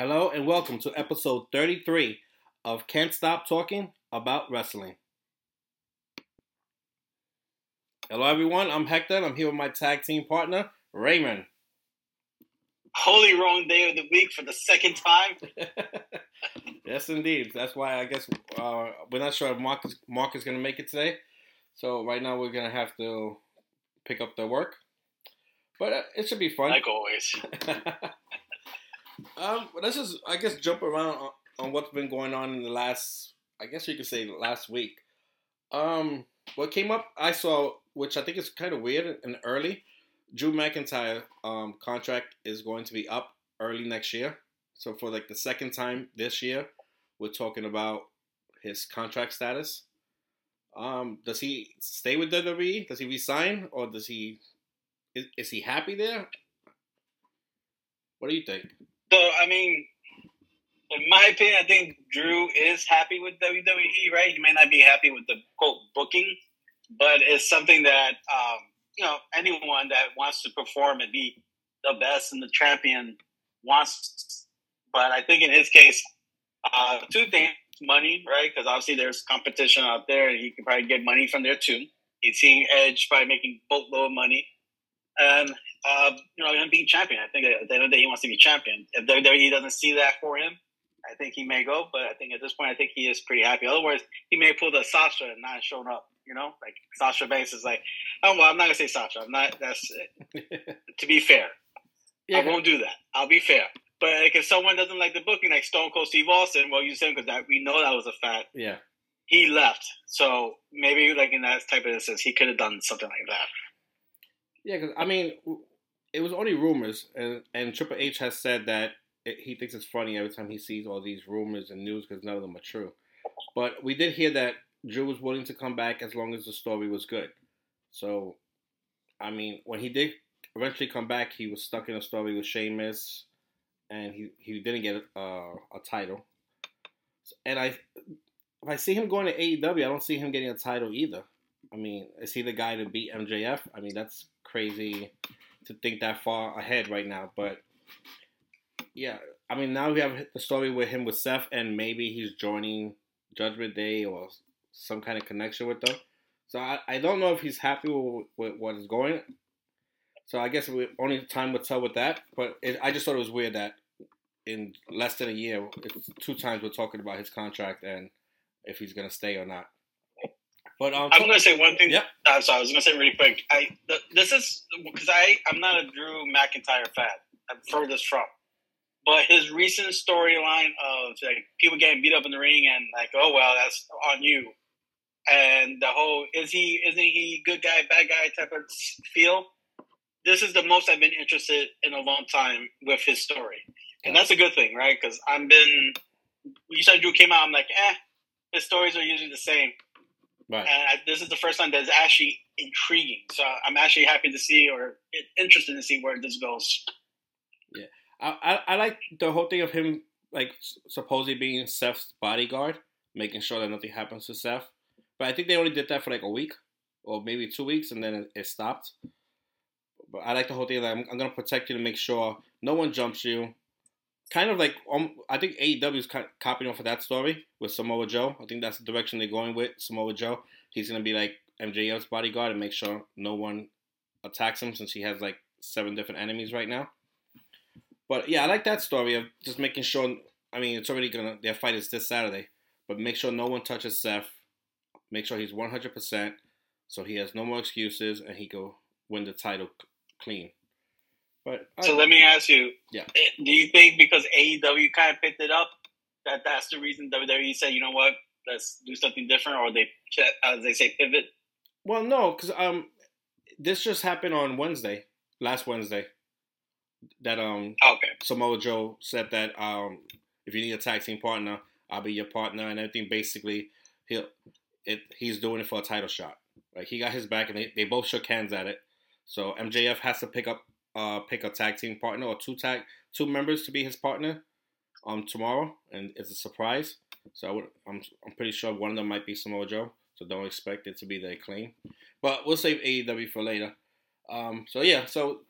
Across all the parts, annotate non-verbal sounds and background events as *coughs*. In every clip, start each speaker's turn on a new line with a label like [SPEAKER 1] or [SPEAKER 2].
[SPEAKER 1] Hello and welcome to episode 33 of Can't Stop Talking About Wrestling. Hello, everyone. I'm Hector. and I'm here with my tag team partner, Raymond.
[SPEAKER 2] Holy wrong day of the week for the second time. *laughs*
[SPEAKER 1] yes, indeed. That's why I guess uh, we're not sure if Mark is, Mark is going to make it today. So right now we're going to have to pick up the work. But uh, it should be fun.
[SPEAKER 2] Like always. *laughs*
[SPEAKER 1] um, let's just, I guess, jump around on, on what's been going on in the last, I guess you could say last week. Um, what came up, I saw, which I think is kind of weird and early. Drew McIntyre um, contract is going to be up early next year. So for like the second time this year, we're talking about his contract status. Um, does he stay with WWE? Does he resign, or does he? Is, is he happy there? What do you think?
[SPEAKER 2] So I mean, in my opinion, I think Drew is happy with WWE. Right? He may not be happy with the quote booking, but it's something that um, you know anyone that wants to perform and be the best and the champion wants. But I think in his case, uh, two things: money, right? Because obviously there's competition out there, and he can probably get money from there too. He's seeing Edge by making boatload of money, and uh, you know, him being champion. I think at the end of the day, he wants to be champion. If WWE doesn't see that for him, I think he may go. But I think at this point, I think he is pretty happy. Otherwise, he may pull the Sasha and not shown up. You know, like Sasha Banks is like, oh well, I'm not gonna say Sasha. I'm not. That's *laughs* to be fair. Yeah. I won't do that. I'll be fair. But like, if someone doesn't like the booking, like Stone Cold Steve Austin, well, you said because that we know that was a fact.
[SPEAKER 1] Yeah.
[SPEAKER 2] He left, so maybe like in that type of instance, he could have done something like that.
[SPEAKER 1] Yeah, because I mean, it was only rumors, and and Triple H has said that it, he thinks it's funny every time he sees all these rumors and news because none of them are true. But we did hear that Drew was willing to come back as long as the story was good. So, I mean, when he did eventually come back, he was stuck in a story with Sheamus, and he, he didn't get a, a title. And I, if I see him going to AEW, I don't see him getting a title either. I mean, is he the guy to beat MJF? I mean, that's crazy to think that far ahead right now. But yeah, I mean, now we have the story with him with Seth, and maybe he's joining Judgment Day or some kind of connection with them. So I, I don't know if he's happy with, with what is going. So I guess we, only time will tell with that. But it, I just thought it was weird that in less than a year, two times we're talking about his contract and if he's gonna stay or not.
[SPEAKER 2] But um, I'm gonna say one thing. Yeah. Uh, sorry, I was gonna say really quick. I th- this is because I I'm not a Drew McIntyre fan. I'm furthest from. But his recent storyline of like people getting beat up in the ring and like, oh well, that's on you, and the whole is he isn't he good guy bad guy type of feel. This is the most I've been interested in a long time with his story, and that's a good thing, right? Because I've been you said Drew came out, I'm like, eh, his stories are usually the same. Right. And I, this is the first time that's actually intriguing. So I'm actually happy to see or interested to see where this goes.
[SPEAKER 1] Yeah. I, I, I like the whole thing of him like supposedly being Seth's bodyguard, making sure that nothing happens to Seth. But I think they only did that for like a week or maybe two weeks, and then it, it stopped. But I like the whole thing that I'm, I'm, gonna protect you to make sure no one jumps you. Kind of like um, I think AEW is kind of copying off of that story with Samoa Joe. I think that's the direction they're going with Samoa Joe. He's gonna be like MJF's bodyguard and make sure no one attacks him since he has like seven different enemies right now. But yeah, I like that story of just making sure. I mean, it's already gonna their fight is this Saturday, but make sure no one touches Seth. Make sure he's 100 percent, so he has no more excuses and he go win the title clean. But
[SPEAKER 2] so let me ask you,
[SPEAKER 1] yeah,
[SPEAKER 2] eh, do you think because AEW kind of picked it up that that's the reason WWE said, you know what, let's do something different, or they, as they say, pivot?
[SPEAKER 1] Well, no, because um, this just happened on Wednesday, last Wednesday that um
[SPEAKER 2] okay.
[SPEAKER 1] Samoa Joe said that um if you need a tag team partner, I'll be your partner and everything. Basically, he'll it he's doing it for a title shot. Like he got his back and they, they both shook hands at it. So MJF has to pick up uh pick a tag team partner or two tag two members to be his partner um tomorrow and it's a surprise. So I would, I'm I'm pretty sure one of them might be Samoa Joe. So don't expect it to be the clean. But we'll save AEW for later. Um, so yeah, so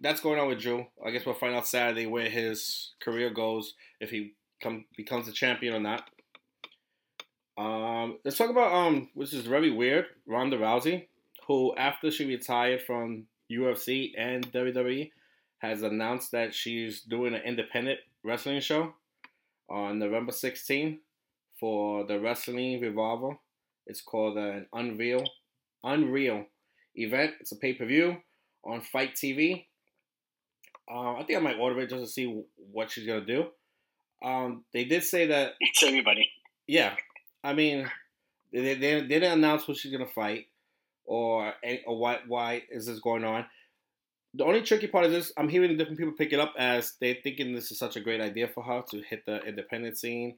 [SPEAKER 1] that's going on with Drew. I guess we'll find out Saturday where his career goes if he come becomes a champion or not. Um, let's talk about um, which is very weird. Ronda Rousey, who after she retired from UFC and WWE, has announced that she's doing an independent wrestling show on November 16 for the Wrestling Revolver. It's called an Unreal Unreal event. It's a pay per view on FITE TV. Uh, I think I might order it just to see what she's gonna do. Um, they did say that
[SPEAKER 2] it's everybody.
[SPEAKER 1] Yeah, I mean, they, they, they didn't announce who she's gonna fight or or why why is this going on. The only tricky part is this: I'm hearing different people pick it up as they're thinking this is such a great idea for her to hit the independent scene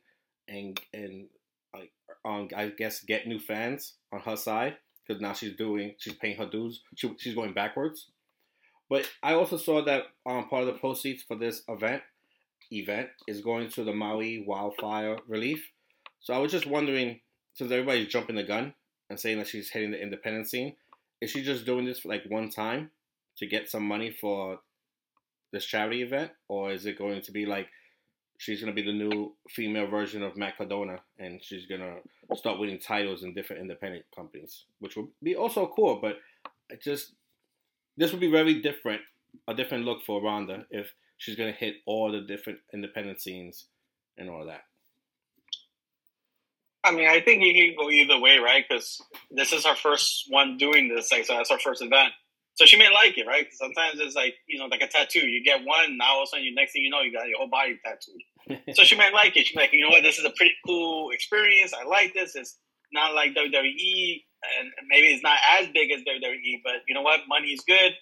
[SPEAKER 1] and and like um, I guess get new fans on her side because now she's doing she's paying her dues. She, she's going backwards. But I also saw that um, part of the proceeds for this event event is going to the Maui wildfire relief. So I was just wondering, since everybody's jumping the gun and saying that she's hitting the independent scene, is she just doing this for like one time to get some money for this charity event, or is it going to be like she's going to be the new female version of Matt Cardona and she's going to start winning titles in different independent companies, which would be also cool. But I just this would be very different, a different look for Ronda if she's going to hit all the different independent scenes and all that.
[SPEAKER 2] I mean, I think you can go either way, right? Because this is her first one doing this, like, so that's her first event. So she may like it, right? Sometimes it's like you know, like a tattoo. You get one, now all of a sudden, you next thing you know, you got your whole body tattooed. so she might like it. She might, like, you know what, this is a pretty cool experience. I like this. It's not like WWE, and maybe it's not as big as WWE, but you know what, money is good.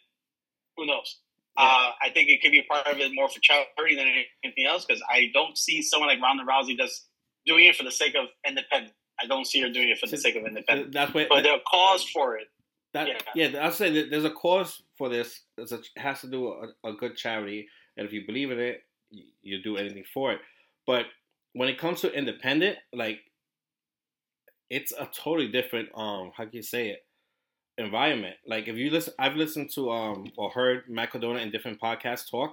[SPEAKER 2] Who knows? Yeah. Uh, I think it could be part of it more for charity than anything else because I don't see someone like Ronda Rousey just doing it for the sake of independent. I don't see her doing it for the sake of independent.
[SPEAKER 1] That's what,
[SPEAKER 2] but there are cause for it.
[SPEAKER 1] That, yeah. yeah, I'll say that there's a cause for this. A, it has to do a, a, good charity, and if you believe in it, you, you do anything for it. But when it comes to independent, like it's a totally different um how can you say it environment. Like if you listen, I've listened to um or heard Matt Cardona in different podcasts talk,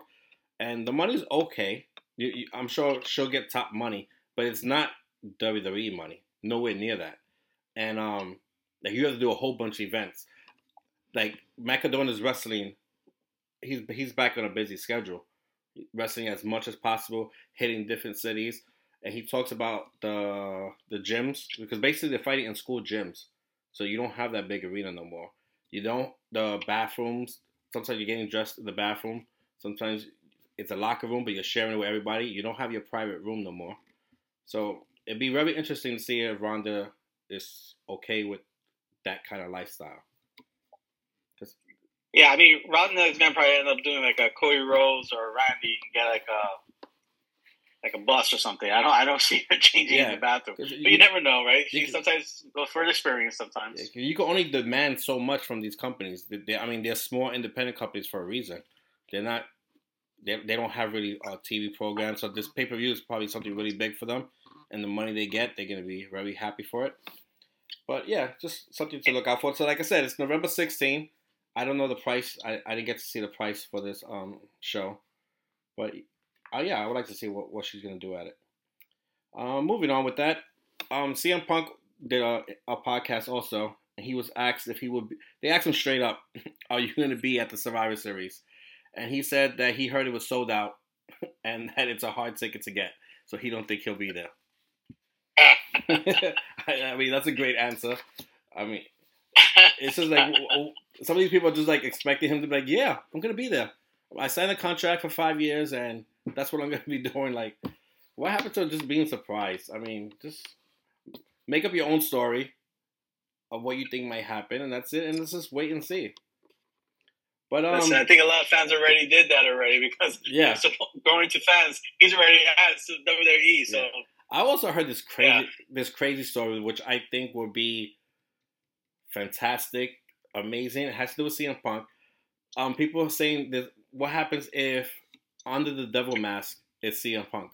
[SPEAKER 1] and the money's okay. You, you, I'm sure she'll get top money, but it's not WWE money. Nowhere near that. And um like you have to do a whole bunch of events. Like Matt Cardona's wrestling, he's he's back on a busy schedule, wrestling as much as possible, hitting different cities, and he talks about the the gyms because basically they're fighting in school gyms, so you don't have that big arena no more. You don't the bathrooms. Sometimes you're getting dressed in the bathroom. Sometimes it's a locker room, but you're sharing it with everybody. You don't have your private room no more. So it'd be very interesting to see if Ronda is okay with that kind of lifestyle.
[SPEAKER 2] Yeah, I mean, Ronda is gonna probably end up doing like a Cody Rhodes or Randy and get like a like a bus or something. I don't I don't *laughs* see her changing yeah, in the bathroom, but you, you, never know, right? She can, sometimes goes for experience. Sometimes
[SPEAKER 1] you can only demand so much from these companies. They, I mean, they're small independent companies for a reason. They're not. They, they don't have really uh, a TV program, so this pay per view is probably something really big for them, and the money they get, they're gonna be very happy for it. But yeah, just something to look out for. So like I said, it's November 16. I don't know the price. I, I didn't get to see the price for this um show, but uh, yeah, I would like to see what, what she's gonna do at it. Um, moving on with that, um, CM Punk did a, a podcast also, and he was asked if he would. Be, they asked him straight up, *laughs* "Are you gonna be at the Survivor Series?" And he said that he heard it was sold out, *laughs* and that it's a hard ticket to get, so he don't think he'll be there. *laughs* I mean, that's a great answer. I mean, *laughs* it's just like some of these people are just like expecting him to be like, "Yeah, I'm gonna be there. I signed a contract for five years, and that's what I'm gonna be *laughs* doing." Like, what happened to just being surprised? I mean, just make up your own story of what you think might happen, and that's it. And let's just wait and see.
[SPEAKER 2] But um, Listen, I think a lot of fans already did that already because yeah, so going to fans, he's already at WWE. So yeah.
[SPEAKER 1] I also heard this crazy yeah. this crazy story, which I think would be fantastic, amazing. It has to do with CM Punk. Um, people are saying that what happens if under the devil mask is CM Punk,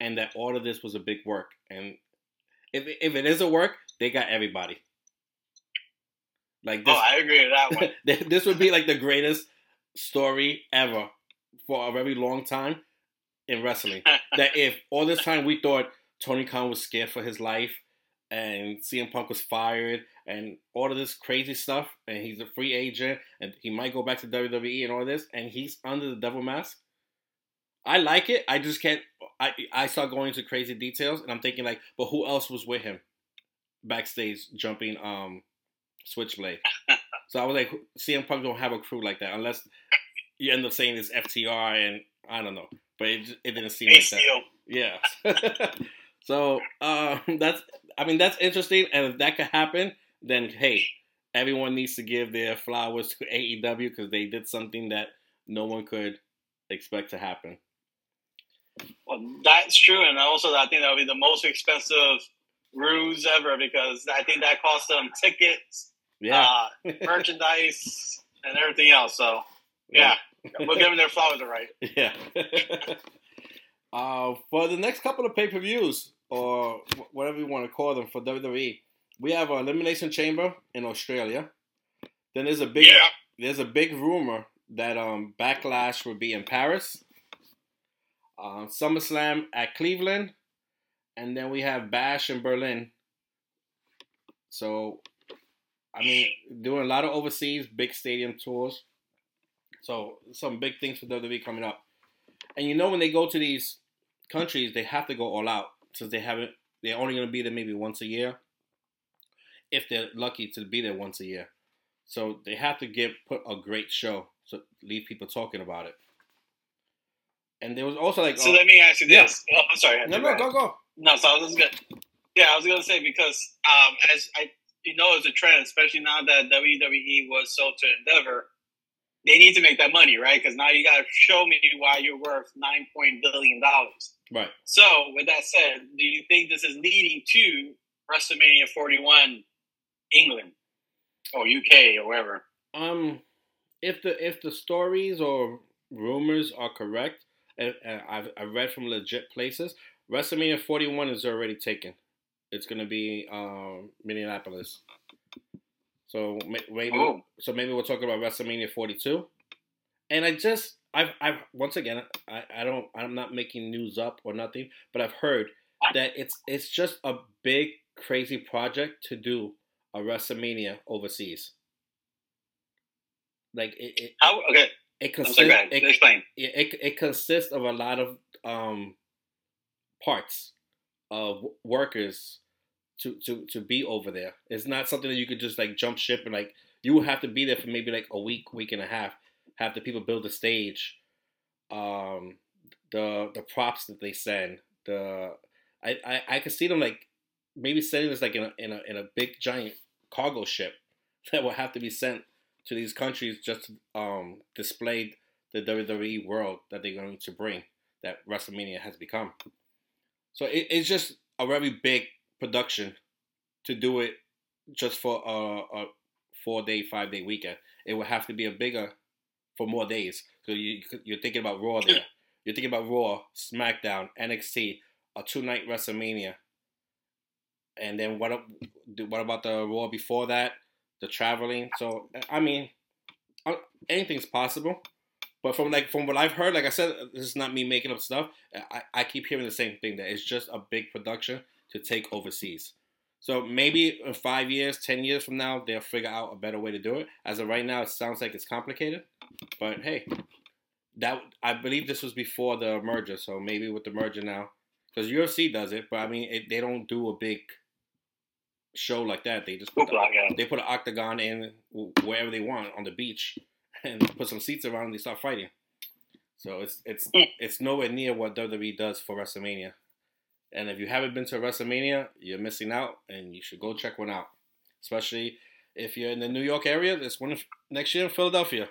[SPEAKER 1] and that all of this was a big work. And if if it is a work, they got everybody.
[SPEAKER 2] Like this, oh, I agree with that one. *laughs*
[SPEAKER 1] this would be like the greatest story ever for a very long time in wrestling. *laughs* that if all this time we thought Tony Khan was scared for his life and CM Punk was fired and all of this crazy stuff and he's a free agent and he might go back to WWE and all this and he's under the devil mask. I like it. I just can't I I start going into crazy details and I'm thinking like, but who else was with him backstage jumping um Switchblade? *laughs* so I was like, CM Punk don't have a crew like that unless you end up saying it's FTR and I don't know, but it, it didn't seem like that. Yeah. *laughs* so um, *laughs* that's I mean that's interesting, and if that could happen, then hey, everyone needs to give their flowers to AEW because they did something that no one could expect to happen.
[SPEAKER 2] Well, that's true, and also I think that would be the most expensive ruse ever because I think that cost them tickets, yeah, uh, *laughs* merchandise, and everything else. So yeah, we'll give them their flowers, right? *laughs*
[SPEAKER 1] Yeah. uh, for the next couple of pay per views or whatever you want to call them for WWE, we have an elimination chamber in Australia. Then there's a big yeah. there's a big rumor that um Backlash will be in Paris. Uh, SummerSlam at Cleveland, and then we have Bash in Berlin. So, I mean, doing a lot of overseas big stadium tours. So some big things for WWE coming up. And you know when they go to these countries, they have to go all out since they haven't. They're only going to be there maybe once a year, if they're lucky to be there once a year. So they have to give put a great show to leave people talking about it. And there was also like
[SPEAKER 2] so. let me ask you this. Yeah. Oh, I'm sorry.
[SPEAKER 1] No, no, go go.
[SPEAKER 2] No, so I was gonna. Yeah, I was gonna say because um, as I you know, it's a trend, especially now that WWE was sold to Endeavor they need to make that money, right? Because now you got to show me why you're worth nine point billion dollars.
[SPEAKER 1] Right.
[SPEAKER 2] So, with that said, do you think this is leading to WrestleMania 41, England or UK or wherever?
[SPEAKER 1] Um, if the if the stories or rumors are correct, and, and I've I read from legit places, WrestleMania 41 is already taken. It's gonna be um, Minneapolis. So maybe oh. so maybe we'll talk about WrestleMania 42. And I just I've I've once again I, I don't I'm not making news up or nothing, but I've heard that it's it's just a big crazy project to do a WrestleMania overseas. Like it, it
[SPEAKER 2] How, okay.
[SPEAKER 1] It consists it,
[SPEAKER 2] explain.
[SPEAKER 1] It, it, it consists of a lot of um parts of workers to to to be over there. It's not something that you could just like jump ship and like you would have to be there for maybe like a week, week and a half. Have the people build the stage, um, the the props that they send. The I I, I could see them like maybe sending this like in a in a in a big giant cargo ship *laughs* that will have to be sent to these countries just to um, display the WWE world that they're going to bring that WrestleMania has become. So it, it's just a very big production to do it just for a, a four day, five day weekend. It would have to be a bigger for more days. So you you're thinking about Raw there. *clears throat* You're thinking about Raw, SmackDown, NXT, a two night WrestleMania, and then what? What about the Raw before that? The traveling. So I mean, uh, anything's possible. But from like from what I've heard, like I said, this is not me making up stuff. I, I keep hearing the same thing that it's just a big production to take overseas. So maybe in five years, ten years from now, they'll figure out a better way to do it. As of right now, it sounds like it's complicated, but hey, that I believe this was before the merger, so maybe with the merger now, because UFC does it, but I mean it, they don't do a big show like that. They just put the, they put an octagon in wherever they want on the beach and put some seats around and they start fighting. So it's it's hmm. it's nowhere near what WWE does for WrestleMania. And if you haven't been to a WrestleMania, you're missing out, and you should go check one out. Especially if you're in the New York area, there's one next year in Philadelphia.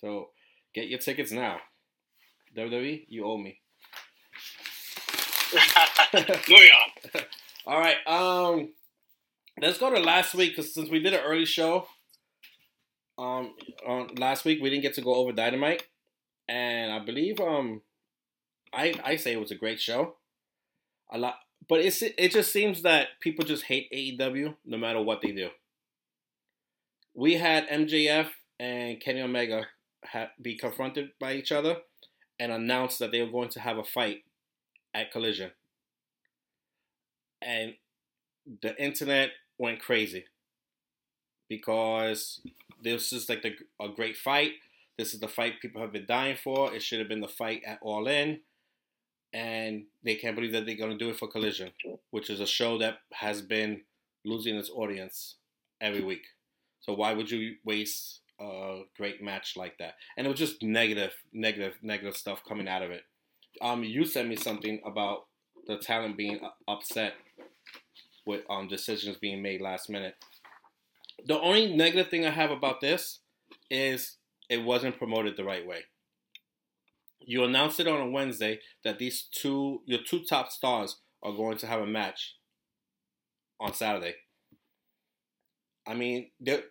[SPEAKER 1] So get your tickets now. WWE, you owe me. *laughs* *laughs* All right. Um, let's go to last week because since we did an early show, um, on last week we didn't get to go over Dynamite, and I believe um, I I say it was a great show a lot, but it's it just seems that people just hate AEW no matter what they do. We had MJF and Kenny Omega ha- be confronted by each other and announced that they were going to have a fight at Collision. And the internet went crazy because this is like the, a great fight. This is the fight people have been dying for. It should have been the fight at All In. And they can't believe that they're going to do it for Collision, which is a show that has been losing its audience every week. So why would you waste a great match like that? And it was just negative, negative, negative stuff coming out of it. Um, you sent me something about the talent being upset with um decisions being made last minute. The only negative thing I have about this is it wasn't promoted the right way. You announced it on a Wednesday that these two, your two top stars, are going to have a match on Saturday. I mean, there,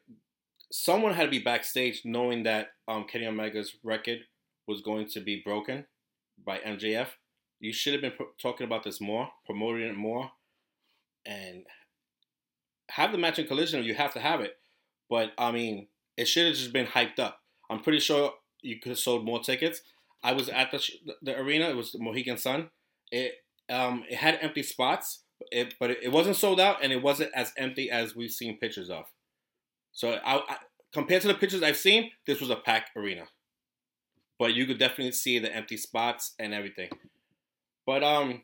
[SPEAKER 1] someone had to be backstage knowing that um, Kenny Omega's record was going to be broken by MJF. You should have been pro- talking about this more, promoting it more, and have the match in collision. You have to have it, but I mean, it should have just been hyped up. I'm pretty sure you could have sold more tickets. I was at the the arena. It was the Mohegan Sun. It um it had empty spots, it, but it wasn't sold out, and it wasn't as empty as we've seen pictures of. So I, I compared to the pictures I've seen, this was a packed arena. But you could definitely see the empty spots and everything. But um,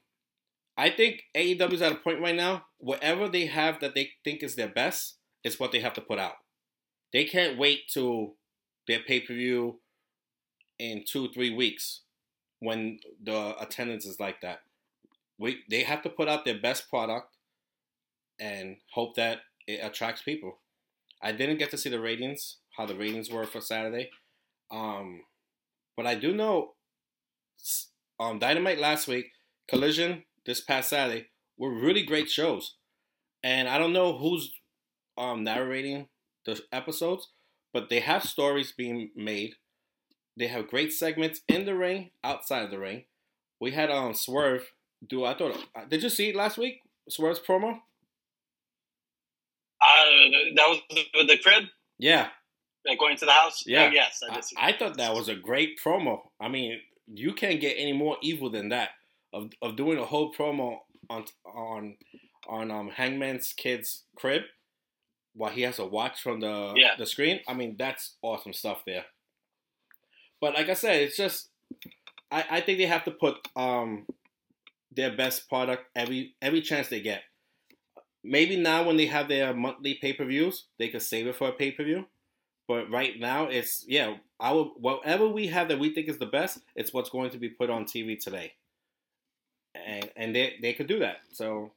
[SPEAKER 1] I think AEW is at a point right now. Whatever they have that they think is their best is what they have to put out. They can't wait to their pay per view in two three weeks when the attendance is like that. We they have to put out their best product and hope that it attracts people. I didn't get to see the ratings, how the ratings were for Saturday, um, but I do know um, Dynamite last week, Collision this past Saturday were really great shows, and I don't know who's um, narrating the episodes, but they have stories being made. They have great segments in the ring, outside of the ring. We had um Swerve do. I thought. Uh, did you see it last week? Swerve's promo.
[SPEAKER 2] Uh, that was with the crib.
[SPEAKER 1] Yeah.
[SPEAKER 2] Like going to the house.
[SPEAKER 1] Yeah.
[SPEAKER 2] Oh, yes, I,
[SPEAKER 1] I, I thought that was a great promo. I mean, you can't get any more evil than that of of doing a whole promo on on on um Hangman's kid's crib while he has a watch from the
[SPEAKER 2] yeah.
[SPEAKER 1] the screen. I mean, that's awesome stuff there. But like I said, it's just I, I think they have to put um their best product every every chance they get. Maybe now when they have their monthly pay per views, they could save it for a pay per view. But right now, it's yeah, our whatever we have that we think is the best, it's what's going to be put on TV today. And and they they could do that. So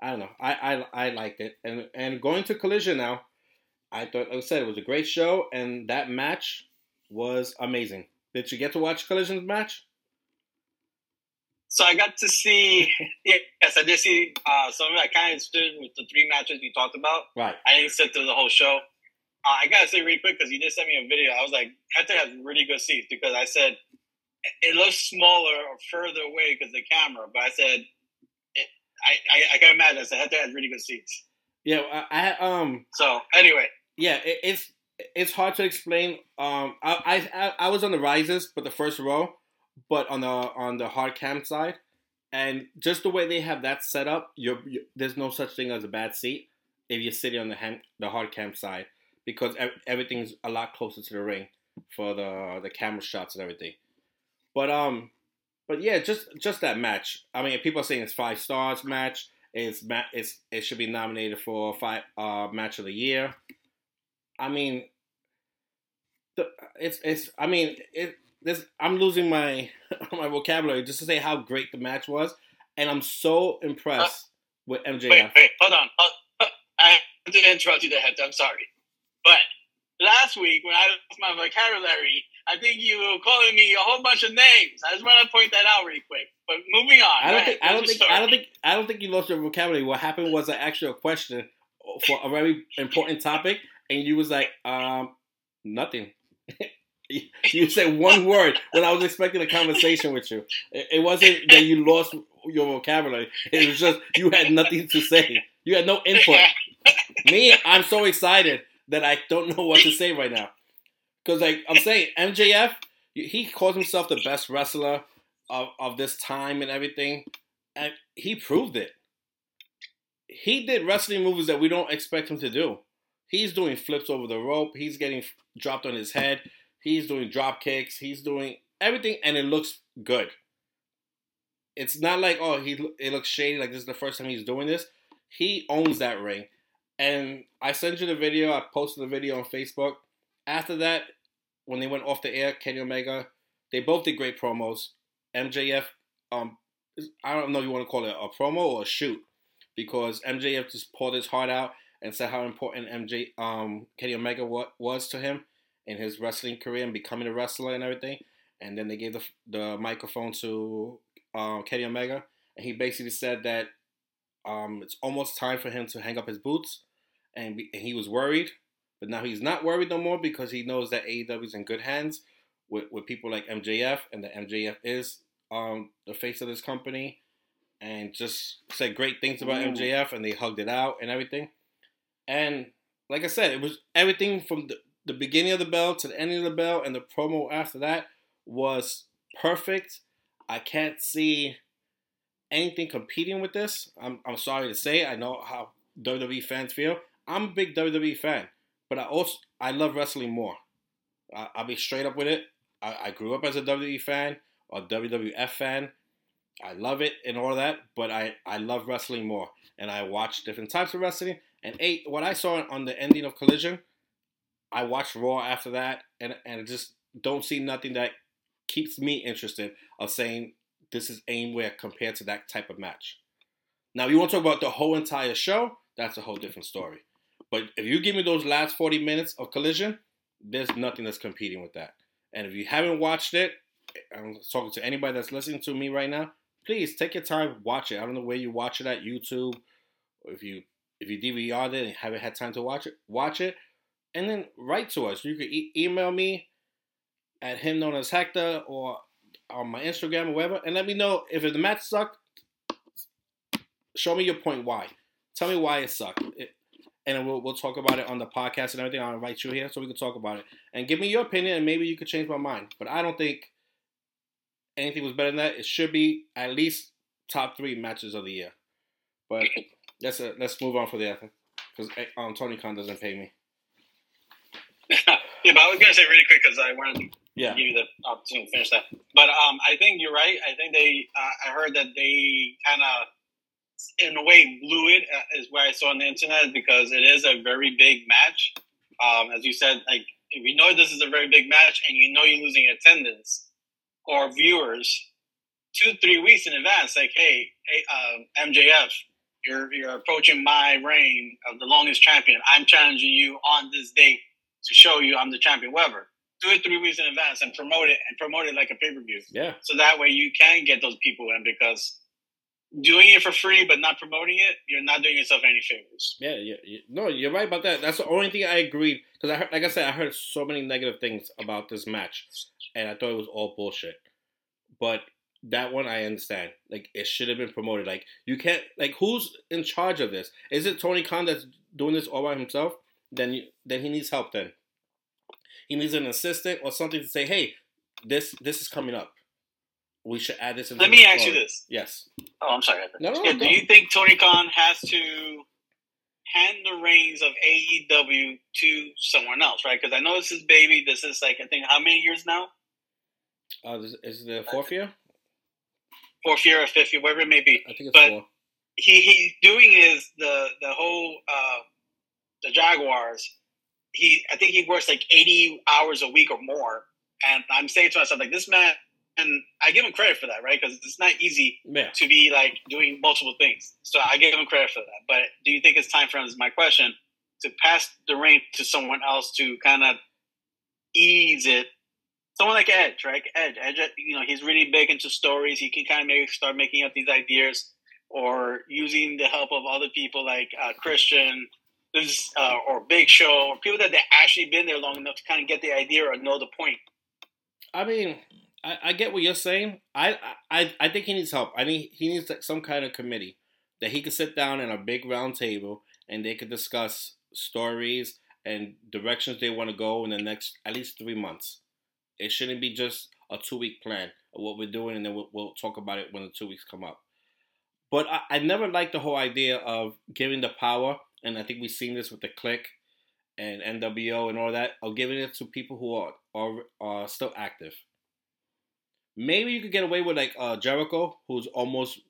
[SPEAKER 1] I don't know. I I, I liked it. And and going to Collision now, I thought like I said it was a great show, and that match was amazing. Did you get to watch Collision's match?
[SPEAKER 2] So I got to see. *laughs* yes, I did see uh, some of it. I kind of stood with the three matches you talked about.
[SPEAKER 1] Right.
[SPEAKER 2] I didn't sit through the whole show. Uh, I gotta say really quick because you did send me a video. I was like, Hector has really good seats because I said it looks smaller or further away because the camera, but I said it, I, I I can imagine. I said Hector has really good seats.
[SPEAKER 1] Yeah, I, I um.
[SPEAKER 2] So anyway,
[SPEAKER 1] yeah, it, it's it's hard to explain. Um, I, I I was on the rises, but the first row, but on the on the hard cam side, and just the way they have that set up, you're, you there's no such thing as a bad seat if you're sitting on the hand, the hard cam side because everything's a lot closer to the ring for the the camera shots and everything. But um, but yeah, just just that match. I mean, people are saying it's five stars match. It's it's it should be nominated for five uh match of the year. I mean, the, it's it's. I mean, it. This I'm losing my *laughs* my vocabulary just to say how great the match was, and I'm so impressed uh, with MJF.
[SPEAKER 2] Wait, wait, hold on. I have to interrupt you there, head. I'm sorry. But last week when I lost my vocabulary, I think you were calling me a whole bunch of names. I just want to point that out really quick. But moving on.
[SPEAKER 1] I don't think I don't think I don't think I don't think you lost your vocabulary. What happened was I asked you a question for a very important topic, and you was like, um, nothing. *laughs* you said one word when I was expecting a conversation with you. It wasn't that you lost your vocabulary. It was just you had nothing to say. You had no input. Me, I'm so excited that I don't know what to say right now. Because like I'm saying, MJF, he calls himself the best wrestler of, of this time and everything, and he proved it. He did wrestling moves that we don't expect him to do. He's doing flips over the rope. He's getting dropped on his head. He's doing drop kicks. He's doing everything, and it looks good. It's not like oh he it looks shady like this is the first time he's doing this. He owns that ring, and I sent you the video. I posted the video on Facebook. After that, when they went off the air, Kenny Omega, they both did great promos. MJF, um, I don't know if you want to call it a promo or a shoot, because MJF just pulled his heart out and said how important MJ, um, Kenny Omega was to him in his wrestling career and becoming a wrestler and everything. And then they gave the the microphone to um, Kenny Omega, and he basically said that um, it's almost time for him to hang up his boots, and, be, and he was worried, but now he's not worried no more because he knows that AEW is in good hands with, with people like MJF, and that MJF is um, the face of this company, and just said great things about MJF, and they hugged it out and everything. And like I said, it was everything from the, the beginning of the bell to the end of the bell, and the promo after that was perfect I can't see anything competing with this. I'm, I'm sorry to say, I know how WWE fans feel. I'm a big WWE fan, but I also I love wrestling more. I, will be straight up with it. I, I, grew up as a WWE fan or WWF fan. I love it and all that, but I, I love wrestling more. And I watch different types of wrestling. And eight, what I saw on the ending of Collision, I watched Raw after that, and and just don't see nothing that keeps me interested of saying this is Aimware compared to that type of match. Now, you want to talk about the whole entire show, that's a whole different story. But if you give me those last 40 minutes of Collision, there's nothing that's competing with that. And if you haven't watched it, I'm talking to anybody that's listening to me right now, please take your time, watch it. I don't know where you watch it at YouTube, if you if you DVR'd it and haven't had time to watch it, watch it, and then write to us. You can e- email me at him known as Hector or on my Instagram or whatever, and let me know if the match sucked. Show me your point why. Tell me why it sucked. It, and we'll, we'll talk about it on the podcast and everything. I'll invite you here so we can talk about it and give me your opinion, and maybe you could change my mind. But I don't think anything was better than that. It should be at least top three matches of the year. But *laughs* let's uh, let's move on for the other because eh, um, Tony Khan doesn't pay me. *laughs*
[SPEAKER 2] yeah, but I was gonna say really quick because I wanted yeah. give you the opportunity to finish that. But um, I think you're right. I think they. Uh, I heard that they kind of, in a way, blew it. Uh, is what I saw on the internet because it is a very big match. Um, as you said, like if you know this is a very big match and you know you're losing attendance or viewers two three weeks in advance, like hey, hey uh, MJF, you're you're approaching my reign of the longest champion. I'm challenging you on this date to show you I'm the champion. Whatever do it three weeks in advance and promote it and promote it like a pay per view.
[SPEAKER 1] Yeah.
[SPEAKER 2] So that way you can get those people in because doing it for free but not promoting it, you're not doing yourself any favors.
[SPEAKER 1] Yeah, yeah, yeah. no, you're right about that. That's the only thing I agreed because I heard, like I said, I heard so many negative things about this match, and I thought it was all bullshit. But that one I understand. Like it should have been promoted. Like you can't. Like who's in charge of this? Is it Tony Khan that's doing this all by himself? Then you, then he needs help. Then he needs an assistant or something to say, "Hey, this this is coming up. We should add this."
[SPEAKER 2] In let me ask you this.
[SPEAKER 1] Yes.
[SPEAKER 2] Oh, I'm sorry. No, no, yeah, Do you think Tony Khan has to hand the reins of AEW to someone else, right? Because I know this is baby. This is like I think how many years now?
[SPEAKER 1] Uh, is, is the fourth year?
[SPEAKER 2] Fourth year or fifth year, whatever it may be.
[SPEAKER 1] I think it's
[SPEAKER 2] but
[SPEAKER 1] four.
[SPEAKER 2] He he's doing is the the whole uh, the Jaguars he I think he works like 80 hours a week or more. And I'm saying to myself, like, this man, and I give him credit for that, right? Because it's not easy
[SPEAKER 1] yeah.
[SPEAKER 2] to be like doing multiple things. So I give him credit for that. But do you think it's time for him, is my question, to pass the reign to someone else to kind of ease it? Someone like Edge, right? Edge, Edge, you know, he's really big into stories. He can kind of maybe start making up these ideas or using the help of other people like uh, Christian this uh, or Big Show or people that they actually been there long enough to kind of get the idea or know the point.
[SPEAKER 1] I mean, I, I get what you're saying. I, I I think he needs help. I think he needs some kind of committee that he could sit down in a big round table and they could discuss stories, and directions they want to go in the next at least three months. It shouldn't be just a two week plan of what we're doing, and then we'll, we'll, talk about it when the two weeks come up. But I, I never liked the whole idea of giving the power, and I think we've seen this with the Kliq and NWO and all that, of giving it to people who are are, are still active. Maybe you could get away with like uh, Jericho, who's almost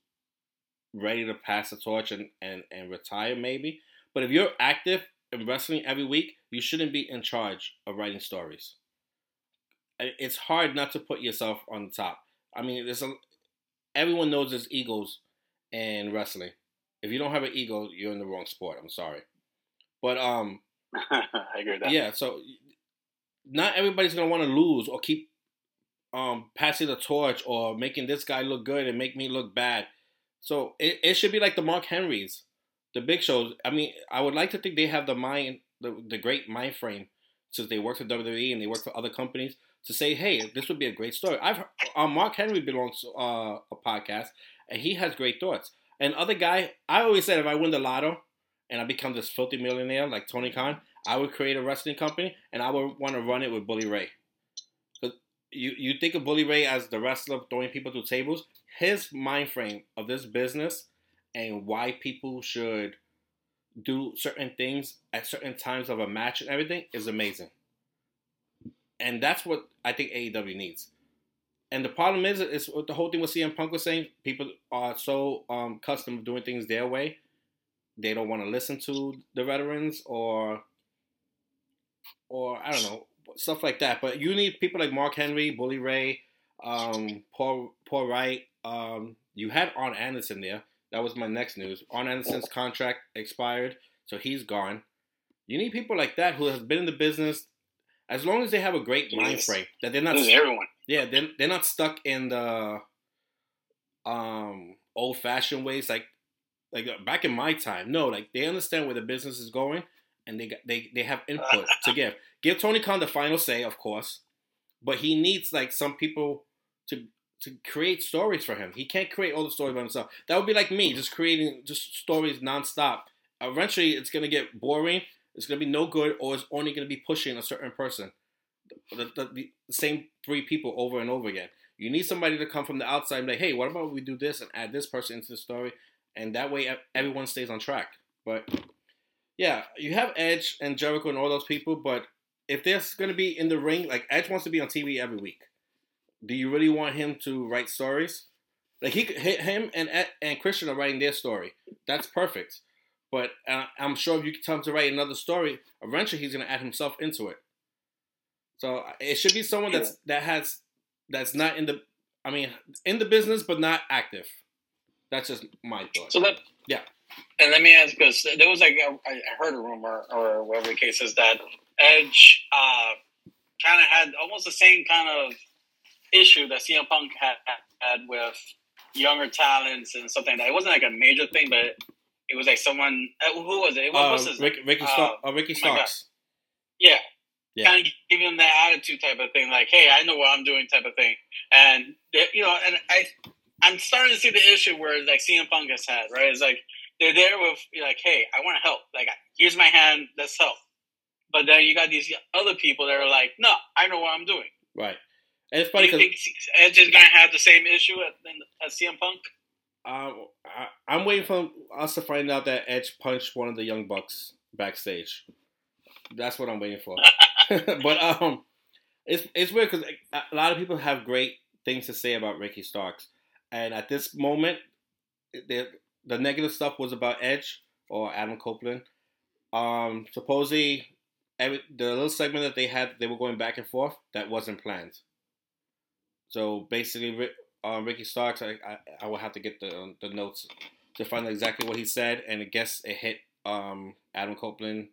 [SPEAKER 1] ready to pass the torch and, and, and retire, maybe. But if you're active in wrestling every week, you shouldn't be in charge of writing stories. It's hard not to put yourself on the top. I mean, there's a, everyone knows there's egos in wrestling. If you don't have an ego, you're in the wrong sport. I'm sorry, but um, *laughs*
[SPEAKER 2] I agree with that.
[SPEAKER 1] Yeah, so not everybody's gonna want to lose or keep um passing the torch or making this guy look good and make me look bad. So it, it should be like the Mark Henrys, the big shows. I mean, I would like to think they have the mind, the, the great mind frame, since they work for WWE and they work for other companies, to say, hey, this would be a great story. I've uh, Mark Henry belongs to uh, a podcast, and he has great thoughts. And other guy, I always said if I win the lotto and I become this filthy millionaire like Tony Khan, I would create a wrestling company and I would want to run it with Bully Ray. Cause you you think of Bully Ray as the wrestler throwing people through tables. His mind frame of this business and why people should do certain things at certain times of a match and everything is amazing. And that's what I think AEW needs. And the problem is, is the whole thing with CM Punk was saying people are so um, accustomed to doing things their way, they don't want to listen to the veterans or, or I don't know stuff like that. But you need people like Mark Henry, Bully Ray, um, Paul Paul Wight. Um, you had Arn Anderson there. That was my next news. Arn Anderson's contract expired, so he's gone. You need people like that who has been in the business as long as they have a great mind frame that they're not.
[SPEAKER 2] everyone.
[SPEAKER 1] Yeah, they're, they're not stuck in the um old fashioned ways like like uh, back in my time. No, like they understand where the business is going and they got, they they have input *laughs* to give. Give Tony Khan the final say, of course, but he needs like some people to to create stories for him. He can't create all the stories by himself. That would be like me, just creating just stories nonstop. Eventually, it's gonna get boring. It's gonna be no good, or it's only gonna be pushing a certain person, the, the, the same three people over and over again. You need somebody to come from the outside and be like, hey, what about we do this and add this person into the story, and that way everyone stays on track. But yeah, you have Edge and Jericho and all those people, but if there's gonna be in the ring, like Edge wants to be on TV every week do you really want him to write stories? Like he, him and and Christian are writing their story. That's perfect. But uh, I'm sure if you tell him to write another story, eventually he's gonna add himself into it. So it should be someone that's that has that's not in the, I mean, in the business but not active. That's just my thought.
[SPEAKER 2] So that
[SPEAKER 1] yeah.
[SPEAKER 2] And let me ask because there was like I heard a rumor or whatever the case is that Edge uh, kind of had almost the same kind of issue that CM Punk had, had with younger talents and something like that. It wasn't like a major thing, but it was like someone. Uh, who was it? What
[SPEAKER 1] uh,
[SPEAKER 2] was his
[SPEAKER 1] Rick, Ricky, Star- uh, uh, Ricky Starks.
[SPEAKER 2] Yeah. yeah. Kind of giving them that attitude type of thing, like, "Hey, I know what I'm doing," type of thing, and you know, and I, I'm starting to see the issue where like CM Punk has had, right? It's like they're there with like, "Hey, I want to help. Like, here's my hand. Let's help." But then you got these other people that are like, "No, I know what I'm doing."
[SPEAKER 1] Right. And it's funny
[SPEAKER 2] because Edge is gonna have the same issue as CM Punk.
[SPEAKER 1] Um, I, am waiting for us to find out that Edge punched one of the young bucks backstage. That's what I'm waiting for. *laughs* but um, it's it's weird because a lot of people have great things to say about Ricky Starks, and at this moment, the the negative stuff was about Edge or Adam Copeland. Um, supposedly, every, the little segment that they had, they were going back and forth. That wasn't planned. So basically, uh, Ricky Starks, I, I, I will have to get the the notes to find out exactly what he said, and I guess it hit um, Adam Copeland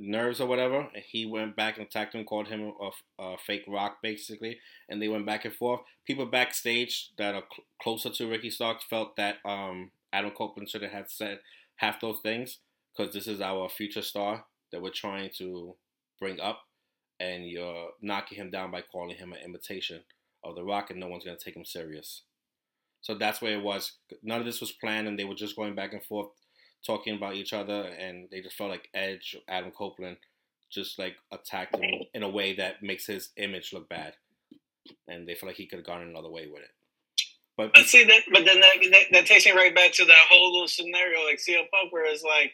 [SPEAKER 1] nerves or whatever, and he went back and attacked him, called him a, a, fake rock, basically, and they went back and forth. People backstage that are cl- closer to Ricky Starks felt that um, Adam Copeland should have said half those things because this is our future star that we're trying to bring up, and you're knocking him down by calling him an imitation of The Rock, and no one's going to take him serious. So that's where it was. None of this was planned, and they were just going back and forth, talking about each other, and they just felt like Edge, Adam Copeland, just like attacked him in a way that makes his image look bad, and they feel like he could have gone another way with it. But,
[SPEAKER 2] but see that, but then that, that, that takes me right back to that whole little scenario, like CM Punk, where it's like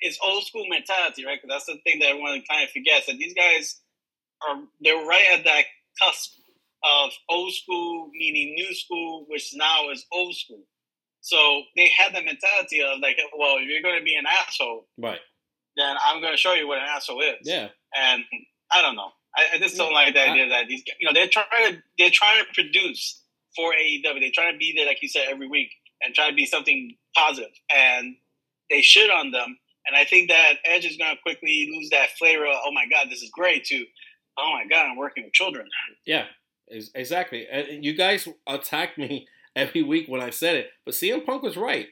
[SPEAKER 2] it's old school mentality, right? Because that's the thing that everyone kind of forgets that these guys are they're right at that cusp of old school meaning new school, which now is old school. So they had the mentality of like, well, if you're going to be an asshole,
[SPEAKER 1] right?
[SPEAKER 2] Then I'm going to show you what an asshole is.
[SPEAKER 1] Yeah.
[SPEAKER 2] And I don't know. I, I just don't like the idea that these, you know, they're trying to they're trying to produce for AEW. They're trying to be there, like you said, every week and try to be something positive. And they shit on them. And I think that Edge is going to quickly lose that flavor of, oh my God, this is great, to, oh my God, I'm working with children.
[SPEAKER 1] Yeah, exactly. You guys attacked me *laughs* every week when I said it, but CM Punk was right.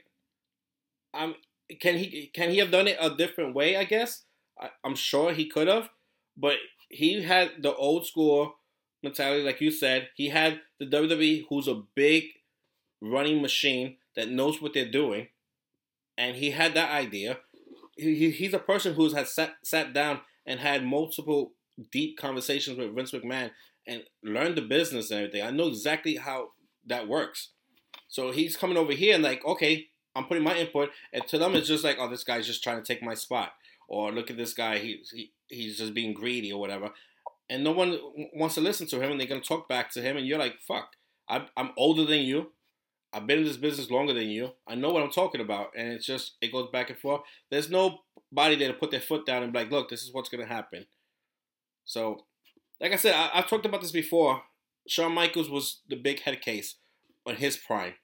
[SPEAKER 1] Um, can he can he have done it a different way? I guess I, I'm sure he could have, but he had the old school mentality, like you said. He had the WWE, who's a big running machine that knows what they're doing, and he had that idea. He, he's a person who's had sat, sat down and had multiple deep conversations with Vince McMahon and learned the business and everything. I know exactly how that works. So he's coming over here and like, okay, I'm putting my input, and to them it's just like, oh, this guy's just trying to take my spot, or look at this guy, he, he he's just being greedy or whatever, and no one wants to listen to him, and they're gonna talk back to him, and you're like, fuck, I'm I'm older than you, I've been in this business longer than you, I know what I'm talking about, and it's just it goes back and forth. There's nobody there to put their foot down and be like, look, this is what's gonna happen. So, like I said, I, I've talked about this before. Shawn Michaels was the big head case on his prime.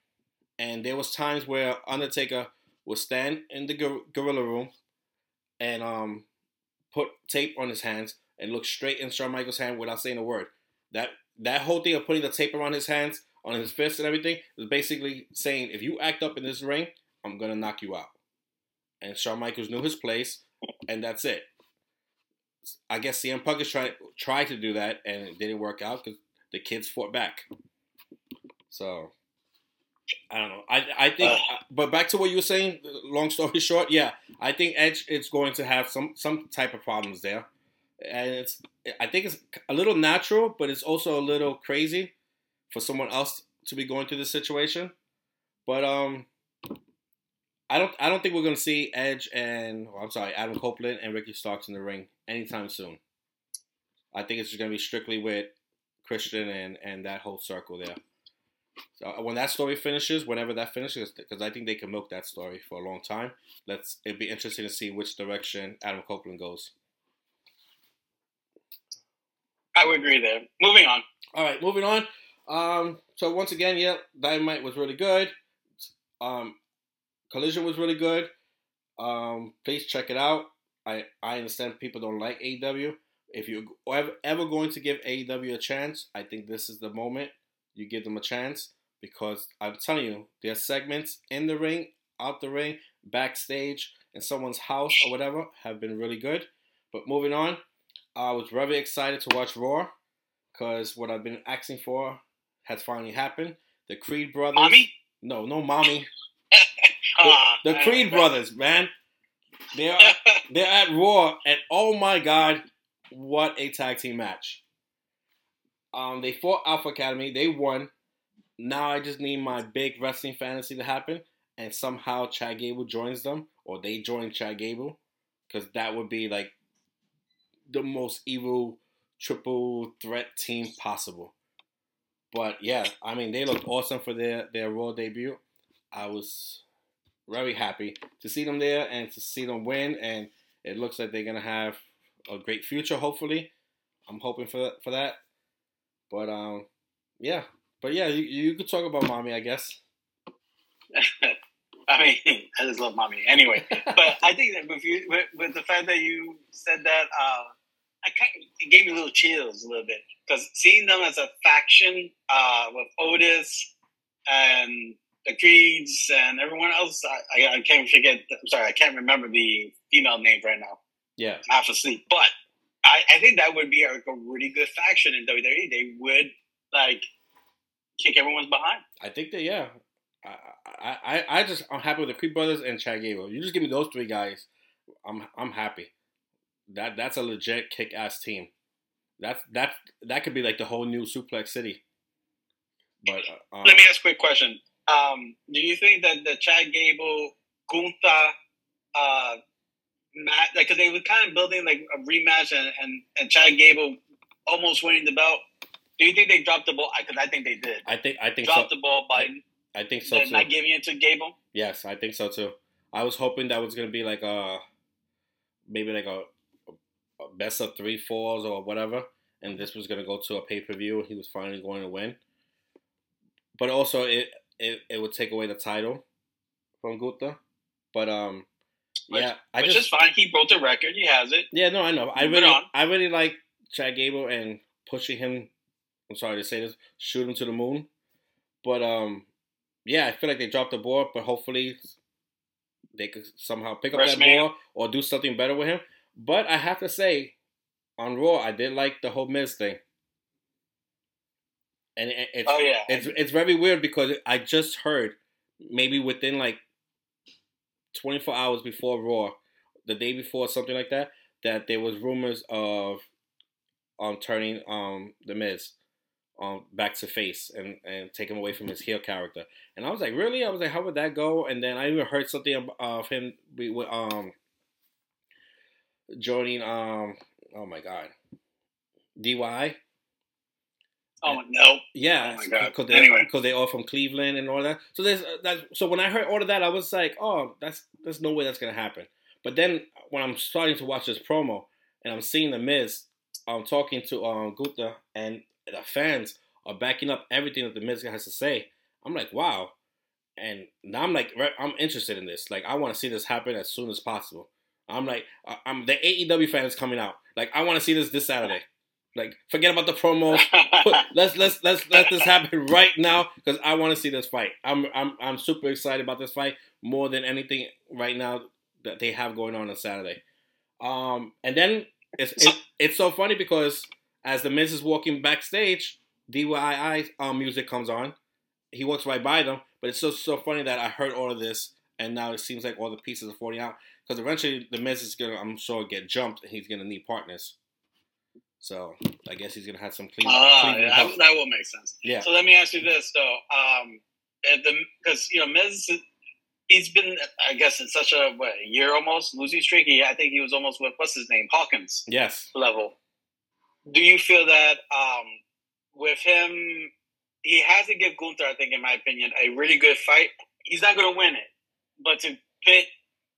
[SPEAKER 1] And there was times where Undertaker would stand in the gorilla room and um put tape on his hands and look straight in Shawn Michaels' hand without saying a word. That that whole thing of putting the tape around his hands, on his fists and everything, is basically saying, if you act up in this ring, I'm gonna knock you out. And Shawn Michaels knew his place, and that's it. I guess CM Punk is trying tried to do that, and it didn't work out because the kids fought back. So I don't know. I I think, uh, but back to what you were saying. Long story *laughs* short, yeah, I think Edge is going to have some some type of problems there, and it's I think it's a little natural, but it's also a little crazy for someone else to be going through this situation. But um, I don't I don't think we're going to see Edge and I'm sorry Adam Copeland and Ricky Starks in the ring anytime soon. I think it's just going to be strictly with Christian and and that whole circle there. So uh, when that story finishes, whenever that finishes, because I think they can milk that story for a long time. Let's it'd be interesting to see which direction Adam Copeland goes.
[SPEAKER 2] I would agree there. Moving on.
[SPEAKER 1] All right, moving on. Um, so once again, yeah, Dynamite was really good. Um, Collision was really good. Um, please check it out. I I understand people don't like AEW. If you're ever, ever going to give AEW a chance, I think this is the moment you give them a chance because I'm telling you, their segments in the ring, out the ring, backstage, in someone's house or whatever have been really good. But moving on, I was very excited to watch Raw because what I've been asking for has finally happened. The Creed brothers.
[SPEAKER 2] Mommy?
[SPEAKER 1] No, no, mommy. The, the Creed brothers, man. They're *laughs* they're at Raw, and oh my god, what a tag team match! Um, they fought Alpha Academy. They won. Now I just need my big wrestling fantasy to happen, and somehow Chad Gable joins them, or they join Chad Gable, because that would be like the most evil triple threat team possible. But yeah, I mean they looked awesome for their their Raw debut. I was very happy to see them there and to see them win, and it looks like they're gonna have a great future. Hopefully, I'm hoping for for that. But um, yeah, but yeah, you, you could talk about mommy, I guess. *laughs*
[SPEAKER 2] I mean, I just love mommy anyway. but I think that with you, with, with the fact that you said that, uh, I kind of, it gave me a little chills a little bit because seeing them as a faction uh, with Otis and the Creeds and everyone else, I, I, I, can't forget. I'm sorry, I can't remember the female name right now.
[SPEAKER 1] Yeah,
[SPEAKER 2] I'm half asleep, but I, I think that would be a, a really good faction in WWE. They would like kick everyone's behind.
[SPEAKER 1] I think that yeah. I, I, I just I'm happy with the Creed brothers and Chad Gable. You just give me those three guys, I'm I'm happy. that that's a legit kick ass team. That's that that could be like the whole new Suplex City. But uh,
[SPEAKER 2] let me ask a quick question. Um, do you think that the Chad Gable Gunther uh, match, like, because they were kind of building like a rematch, and, and and Chad Gable almost winning the belt. Do you think they dropped the ball? Because I think they did.
[SPEAKER 1] I think I think
[SPEAKER 2] dropped
[SPEAKER 1] so.
[SPEAKER 2] the ball by.
[SPEAKER 1] I think so too.
[SPEAKER 2] Not giving it to Gable.
[SPEAKER 1] Yes, I think so too. I was hoping that was gonna be like a maybe like a, a best of three falls or whatever, and this was gonna go to a pay per view. He was finally going to win, but also it, it it would take away the title from Gunther. But um, yeah,
[SPEAKER 2] I which just, is fine. He broke the record. He has it.
[SPEAKER 1] Yeah, no, I know. I really, I really like Chad Gable and pushing him. I'm sorry to say this, shoot him to the moon. But um, yeah, I feel like they dropped the ball. But hopefully, they could somehow pick up that ball or do something better with him. But I have to say, on Raw, I did like the whole Miz thing. And it, it's,
[SPEAKER 2] oh, yeah.
[SPEAKER 1] it's it's very weird because I just heard maybe within like 24 hours before Raw, the day before, something like that, that there was rumors of um turning um the Miz um back to face and and taking him away from his heel character. And I was like, really? I was like, how would that go? And then I even heard something of him with um joining um oh my god DIY.
[SPEAKER 2] Oh no!
[SPEAKER 1] Yeah,
[SPEAKER 2] because
[SPEAKER 1] oh
[SPEAKER 2] anyway.
[SPEAKER 1] because they all from Cleveland and all that. So there's uh, that. So when I heard all of that, I was like, oh, that's there's no way that's gonna happen. But then when I'm starting to watch this promo and I'm seeing the Miz, I'm talking to um Gunther and the fans are backing up everything that the Miz has to say. I'm like, wow. And now I'm like, I'm interested in this. Like, I want to see this happen as soon as possible. I'm like, I'm the AEW fans coming out. Like, I want to see this this Saturday. Like, forget about the promos. *laughs* let's let's let's let this happen right now because I want to see this fight. I'm I'm I'm super excited about this fight more than anything right now that they have going on on Saturday. Um, and then it's it, it's so funny because as the Miz is walking backstage, DIY um, music comes on. He walks right by them, but it's so so funny that I heard all of this, and now it seems like all the pieces are falling out because eventually the Miz is gonna, I'm sure, get jumped, and he's gonna need partners. So I guess he's gonna have some clean.
[SPEAKER 2] Ah, yeah, that, will make sense.
[SPEAKER 1] Yeah.
[SPEAKER 2] So let me ask you this though, um, the because you know Miz, he's been I guess in such a what a year almost losing streak. He, I think he was almost with what's his name Hawkins.
[SPEAKER 1] Yes.
[SPEAKER 2] Level. Do you feel that um, with him, he has to give Gunther, I think, in my opinion, a really good fight. He's not going to win it, but to put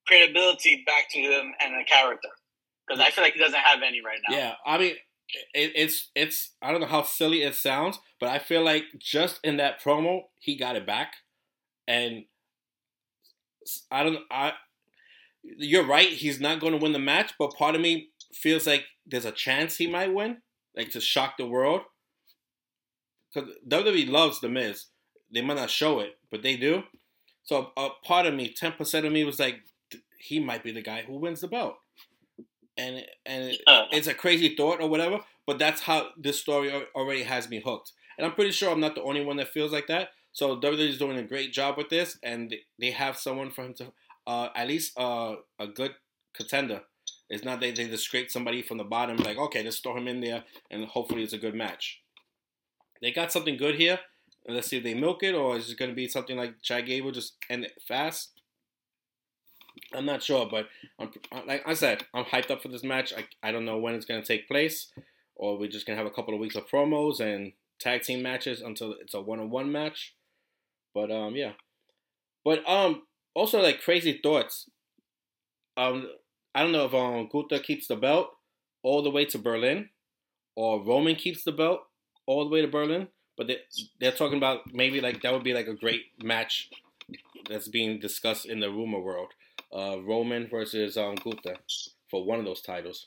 [SPEAKER 2] credibility back to him and the character, because I feel like he doesn't have any right now.
[SPEAKER 1] Yeah, I mean, it, it's it's I don't know how silly it sounds, but I feel like just in that promo he got it back, and I don't I. You're right. He's not going to win the match, but part of me feels like there's a chance he might win, like to shock the world. Because WWE loves the Miz. They might not show it, but they do. So a part of me, ten percent of me, was like, he might be the guy who wins the belt and and it, it's a crazy thought or whatever. But that's how this story already has me hooked, and I'm pretty sure I'm not the only one that feels like that. So WWE is doing a great job with this, and they have someone for him to uh, at least uh, a good contender. It's not they they just scrape somebody from the bottom like okay, let's throw him in there, and hopefully it's a good match. They got something good here. Let's see if they milk it, or is it going to be something like Chad Gable just end it fast? I'm not sure, but I'm, like I said, I'm hyped up for this match. I, I don't know when it's going to take place, or we're just going to have a couple of weeks of promos and tag team matches until it's a one on one match. But um, yeah. But um, also like crazy thoughts. Um, I don't know if um Gunther keeps the belt all the way to Berlin, or Roman keeps the belt all the way to Berlin. But they, they're talking about maybe like that would be like a great match that's being discussed in the rumor world uh, Roman versus um, Gunther for one of those titles,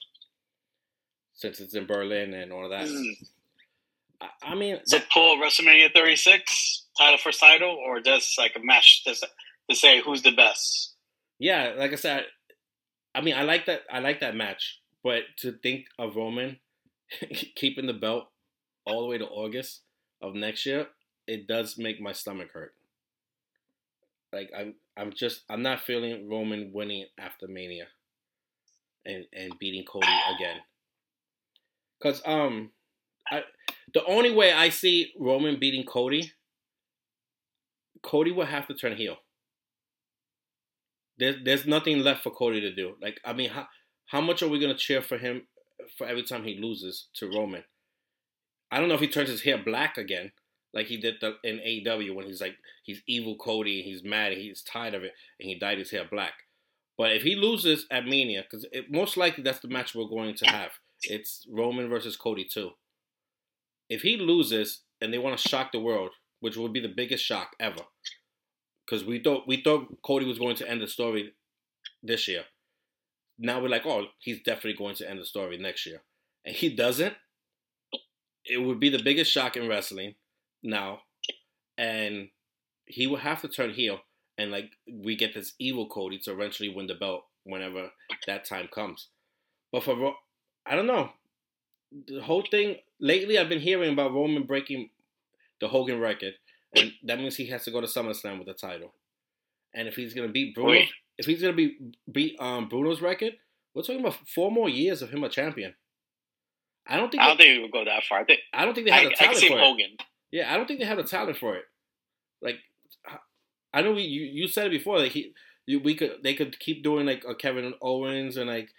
[SPEAKER 1] since it's in Berlin and all that. Mm. I, I, mean,
[SPEAKER 2] so that, pull WrestleMania 36 title for title, or just like a match to, to say who's the best?
[SPEAKER 1] Yeah, like I said, I mean, I like that. I like that match, but to think of Roman *laughs* keeping the belt all the way to August of next year, it does make my stomach hurt. Like I'm, I'm just, I'm not feeling Roman winning after Mania. and and beating Cody again. Cause um, I the only way I see Roman beating Cody, Cody will have to turn heel. There's there's nothing left for Cody to do. Like I mean, how how much are we gonna cheer for him for every time he loses to Roman? I don't know if he turns his hair black again, like he did the, in AEW when he's like he's evil Cody, and he's mad, and he's tired of it, and he dyed his hair black. But if he loses at Mania, because most likely that's the match we're going to have, it's Roman versus Cody too. If he loses and they want to shock the world, which would be the biggest shock ever, because we thought we thought Cody was going to end the story this year. Now we're like, oh, he's definitely going to end the story next year, and he doesn't. It would be the biggest shock in wrestling now, and he will have to turn heel, and like we get this evil Cody to eventually win the belt whenever that time comes. But for I don't know, the whole thing lately I've been hearing about Roman breaking the Hogan record, and that means he has to go to SummerSlam with the title. And if he's gonna beat Bruno, Wait. if he's gonna be beat um, Bruno's record, we're talking about four more years of him a champion. I don't think.
[SPEAKER 2] I don't they, think it would go that far. I, think,
[SPEAKER 1] I don't think they have
[SPEAKER 2] I,
[SPEAKER 1] the talent
[SPEAKER 2] I can see
[SPEAKER 1] for
[SPEAKER 2] Hogan.
[SPEAKER 1] it. Yeah, I don't think they have the talent for it. Like, I know we, you you said it before. Like he, we could they could keep doing like a Kevin Owens and like,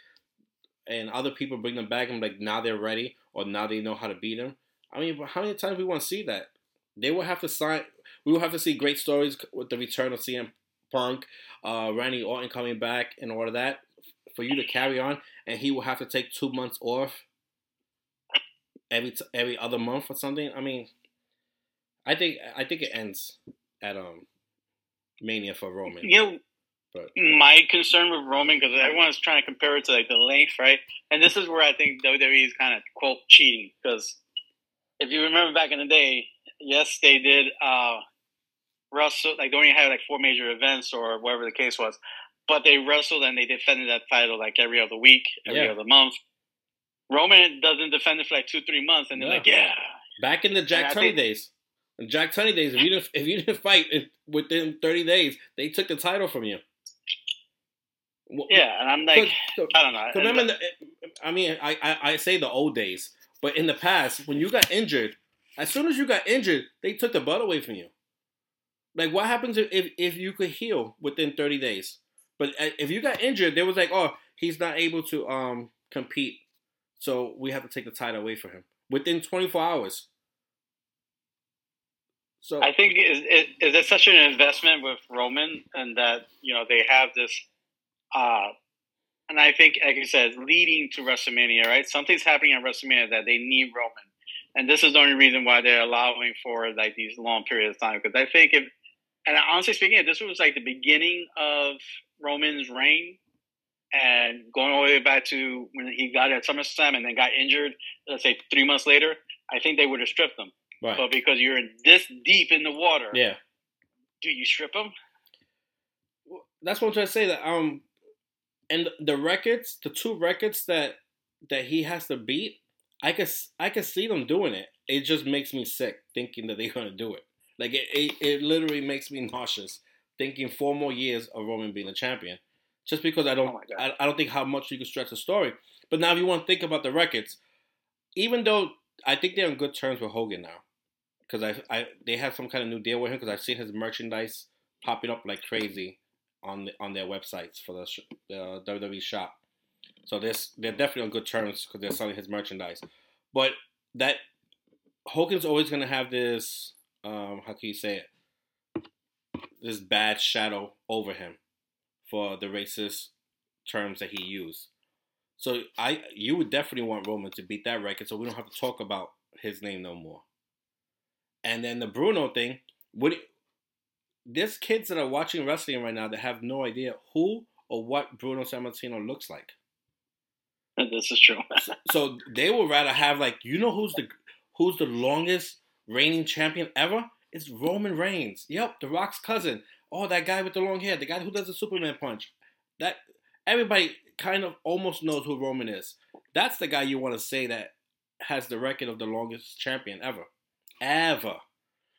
[SPEAKER 1] and other people bring them back and like now they're ready or now they know how to beat him. I mean, how many times we want to see that? They will have to sign. We will have to see great stories with the return of CM Punk, uh, Randy Orton coming back, and all of that for you to carry on. And he will have to take two months off every t- every other month or something. I mean, I think I think it ends at um Mania for Roman.
[SPEAKER 2] You know, but. my concern with Roman because everyone's trying to compare it to like the length, right? And this is where I think WWE is kind of quote cheating because if you remember back in the day, yes, they did uh wrestle like they only had like four major events or whatever the case was, but they wrestled and they defended that title like every other week, every yeah. other month. Roman doesn't defend it for like two, three months, and they're yeah. like, "Yeah."
[SPEAKER 1] Back in the Jack Tunney days, in Jack Tunney days, if you didn't if you didn't fight within thirty days, they took the title from you.
[SPEAKER 2] Yeah, and I'm like, I don't know.
[SPEAKER 1] Remember, the, I mean, I, I I say the old days, but in the past, when you got injured, as soon as you got injured, they took the belt away from you. Like, what happens if if you could heal within thirty days? But uh, if you got injured, they was like, oh, he's not able to um compete, so we have to take the title away from him within twenty four hours.
[SPEAKER 2] So I think is is it such an investment with Roman and that you know they have this, uh, and I think like you said, leading to WrestleMania, right? Something's happening at WrestleMania that they need Roman, and this is the only reason why they're allowing for like these long periods of time. Because I think if, and honestly speaking, if this was like the beginning of Roman's reign, and going all the way back to when he got at SummerSlam and then got injured, let's say three months later, I think they would have stripped him. Right. But because you're this deep in the water,
[SPEAKER 1] yeah,
[SPEAKER 2] do you strip them?
[SPEAKER 1] That's what I'm trying to say. That um, and the records, the two records that that he has to beat, I could I could see them doing it. It just makes me sick thinking that they're gonna do it. Like it, it, it literally makes me nauseous thinking four more years of Roman being a champion. Just because I don't, oh I, I don't think how much you can stretch the story. But now, if you want to think about the records, even though I think they're on good terms with Hogan now, because I, I they have some kind of new deal with him because I've seen his merchandise popping up like crazy on the, on their websites for the, the WWE shop. So this they're definitely on good terms because they're selling his merchandise. But that Hogan's always gonna have this um, how can you say it? This bad shadow over him for the racist terms that he used. So I you would definitely want Roman to beat that record so we don't have to talk about his name no more. And then the Bruno thing, what there's kids that are watching wrestling right now that have no idea who or what Bruno Sammartino looks like. *laughs*
[SPEAKER 2] This is true.
[SPEAKER 1] so, so they would rather have like you know who's the who's the longest reigning champion ever? It's Roman Reigns. Yep, The Rock's cousin. Oh, that guy with the long hair, the guy who does the Superman punch. That everybody kind of almost knows who Roman is. That's the guy you want to say that has the record of the longest champion ever ever.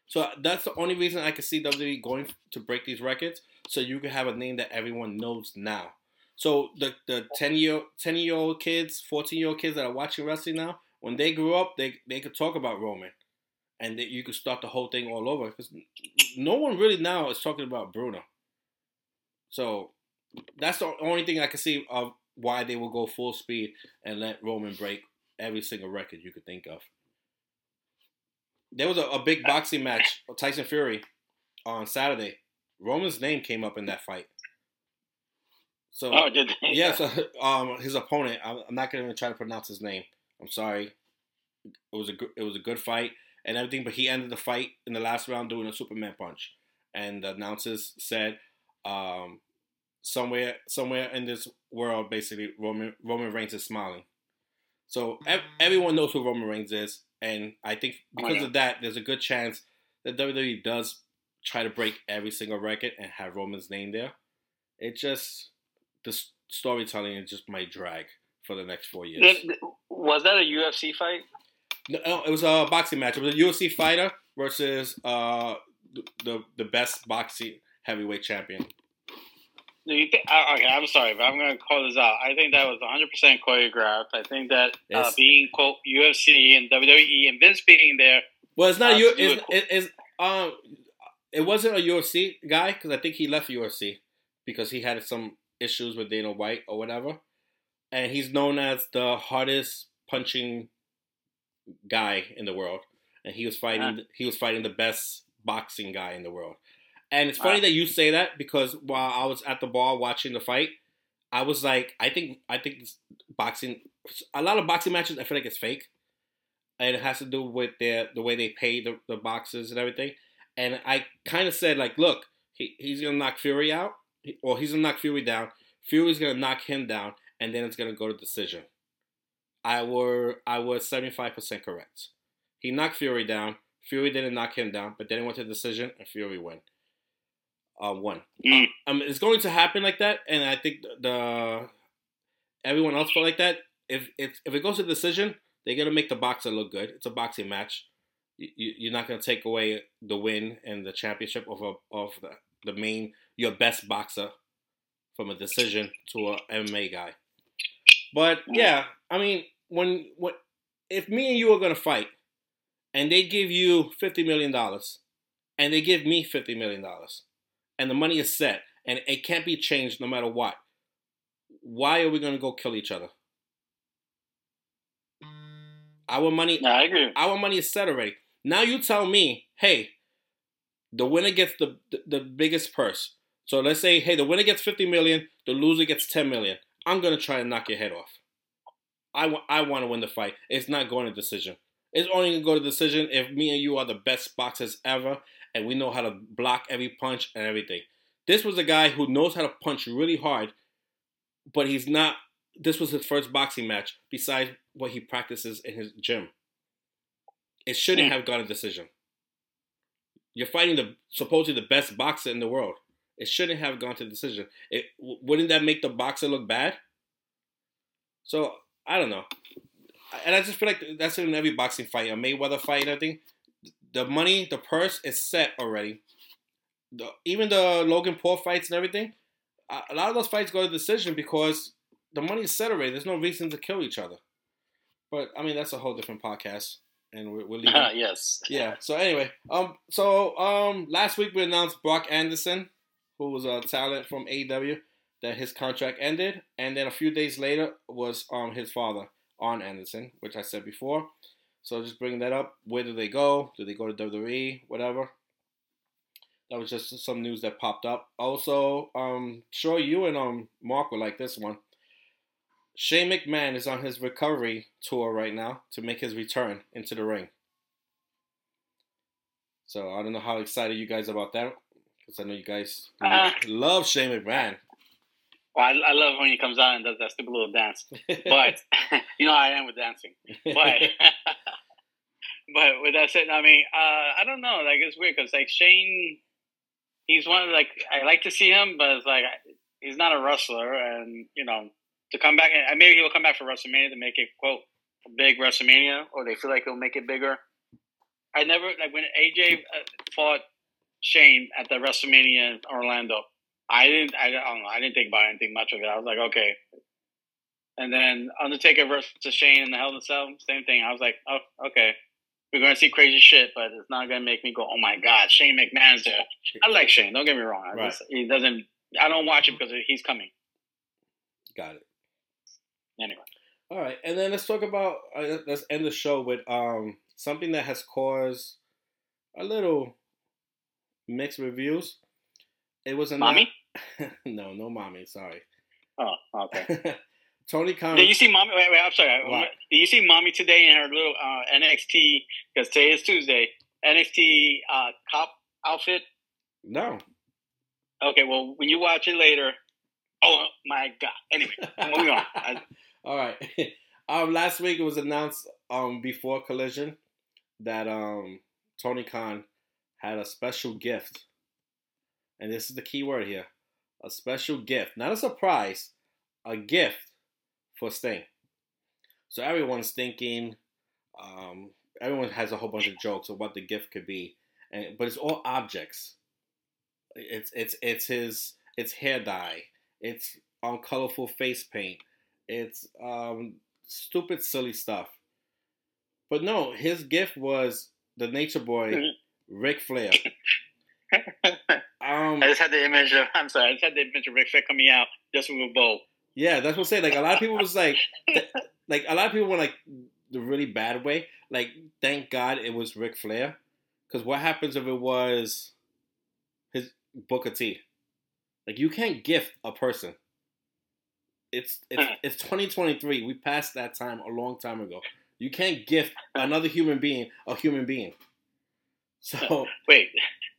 [SPEAKER 1] So that's the only reason I can see WWE going to break these records, so you can have a name that everyone knows now. So the the ten year ten year old kids, fourteen year old kids that are watching wrestling now, when they grew up, they they could talk about Roman, and that you could start the whole thing all over because no one really now is talking about Bruno. So that's the only thing I can see of why they will go full speed and let Roman break every single record you could think of. There was a, a big boxing match, Tyson Fury, on Saturday. Roman's name came up in that fight. So,
[SPEAKER 2] oh, did they?
[SPEAKER 1] yeah, so *laughs* um, his opponent, I'm, I'm not gonna even try to pronounce his name. I'm sorry. It was a good, it was a good fight and everything, but he ended the fight in the last round doing a Superman punch, and the announcers said, um, somewhere, somewhere in this world, basically, Roman Roman Reigns is smiling. So ev- everyone knows who Roman Reigns is, and I think because of that, there's a good chance that WWE does try to break every single record and have Roman's name there. It just the storytelling is just might drag for the next four years.
[SPEAKER 2] Was that a UFC fight?
[SPEAKER 1] No, it was a boxing match. It was a UFC fighter versus uh, the the best boxing heavyweight champion.
[SPEAKER 2] Do you think? Uh, okay, I'm sorry, but I'm going to call this out. I think that was 100 percent choreographed. I think that uh, being quote UFC and WWE and Vince being there.
[SPEAKER 1] Well, it's not uh, you. It's, it, it's um, it wasn't a UFC guy because I think he left UFC because he had some issues with Dana White or whatever, and he's known as the hardest punching guy in the world, and he was fighting. Uh-huh. He was fighting the best boxing guy in the world. And it's funny that you say that because while I was at the bar watching the fight, I was like, I think, I think boxing, a lot of boxing matches, I feel like it's fake, and it has to do with their the way they pay the, the boxers and everything. And I kind of said like, look, he, he's gonna knock Fury out, or he's gonna knock Fury down. Fury's gonna knock him down, and then it's gonna go to decision. I were I was seventy five percent correct. He knocked Fury down. Fury didn't knock him down, but then it went to decision, and Fury won. Uh, won. Mm. Uh, um, it's going to happen like that, and I think the, the everyone else felt like that. If if if it goes to decision, they're gonna make the boxer look good. It's a boxing match. You, you're not gonna take away the win and the championship of a, of the, the main your best boxer from a decision to a MMA guy. But yeah, I mean, when when if me and you are gonna fight, and they give you fifty million dollars, and they give me fifty million dollars, and the money is set, and it can't be changed no matter what, why are we gonna go kill each other? Our money,
[SPEAKER 2] no, I agree.
[SPEAKER 1] Our money is set already. Now you tell me, hey, the winner gets the, the, the biggest purse. So let's say, hey, the winner gets 50 million, the loser gets 10 million. I'm gonna try and knock your head off. I, I want to win the fight. It's not going to decision. It's only gonna go to decision if me and you are the best boxers ever, and we know how to block every punch and everything. This was a guy who knows how to punch really hard, but he's not. This was his first boxing match, besides what he practices in his gym. It shouldn't have gone a decision. You're fighting the supposedly the best boxer in the world. It shouldn't have gone to decision. It wouldn't that make the boxer look bad? So I don't know, and I just feel like that's in every boxing fight, a Mayweather fight, I think the money, the purse is set already. The, even the Logan Paul fights and everything, a lot of those fights go to decision because the money is set already. There's no reason to kill each other. But I mean, that's a whole different podcast, and we're, we're leaving. Uh, *laughs*
[SPEAKER 2] yes.
[SPEAKER 1] Yeah. So anyway, um, so um, last week we announced Brock Anderson who was a talent from AEW, that his contract ended, and then a few days later was um his father, Arn Anderson, which I said before. So just bringing that up. Where do they go? Do they go to WWE? Whatever. That was just some news that popped up. Also, um, sure you and um Mark will like this one. Shane McMahon is on his recovery tour right now to make his return into the ring. So I don't know how excited you guys about that because I know you guys uh, love Shane McMahon.
[SPEAKER 2] Well, I, I, love when he comes out and does that stupid little dance. But *laughs* *laughs* you know, I am with dancing. But *laughs* but with that said, I mean, uh, I don't know. Like it's weird because like Shane, he's one of like I like to see him, but it's like he's not a wrestler, and you know, to come back and maybe he'll come back for WrestleMania to make it quote a big WrestleMania, or they feel like he'll make it bigger. I never like when AJ uh, fought Shane at the WrestleMania in Orlando. I didn't. I, I don't know. I didn't think about anything much of it. I was like, okay. And then Undertaker versus Shane in the Hell in a Cell, same thing. I was like, oh, okay. We're gonna see crazy shit, but it's not gonna make me go, oh my god, Shane McMahon's there. I like Shane. Don't get me wrong. I
[SPEAKER 1] Right.
[SPEAKER 2] just, he doesn't. I don't watch it because he's coming.
[SPEAKER 1] Got it.
[SPEAKER 2] Anyway,
[SPEAKER 1] All right, and then let's talk about. Uh, let's end the show with um something that has caused a little mixed reviews. It was a
[SPEAKER 2] mommy. *laughs*
[SPEAKER 1] no, no, mommy. Sorry.
[SPEAKER 2] Oh, okay. *laughs*
[SPEAKER 1] Tony Khan.
[SPEAKER 2] Did you see mommy? Wait, wait. I'm sorry.
[SPEAKER 1] What?
[SPEAKER 2] Did you see mommy today in her little uh, NXT? Because today is Tuesday. NXT uh, cop outfit.
[SPEAKER 1] no.
[SPEAKER 2] Okay, well, when you watch it later, oh my god. Anyway, moving on. I, *laughs*
[SPEAKER 1] All right. um, last week it was announced um before Collision that um Tony Khan had a special gift, and this is the key word here: a special gift, not a surprise, a gift for Sting. So everyone's thinking, um, everyone has a whole bunch of jokes of what the gift could be, and but it's all objects. It's it's it's his it's hair dye. It's um colorful face paint. It's um stupid silly stuff. But no, his gift was the Nature Boy,
[SPEAKER 2] Mhm.
[SPEAKER 1] Ric Flair. *laughs* Um,
[SPEAKER 2] I just had the image of. I'm sorry. I just had the image of Ric Flair coming out just with a bow.
[SPEAKER 1] yeah, that's what I'm saying. Like a lot of people was like, *laughs* th- like a lot of people were like the really bad way. Like, thank God it was Ric Flair, because what happens if it was his Booker T? Like, you can't gift a person. It's it's it's 2023. We passed that time a long time ago. You can't gift *laughs* another human being a human being. So
[SPEAKER 2] Wait,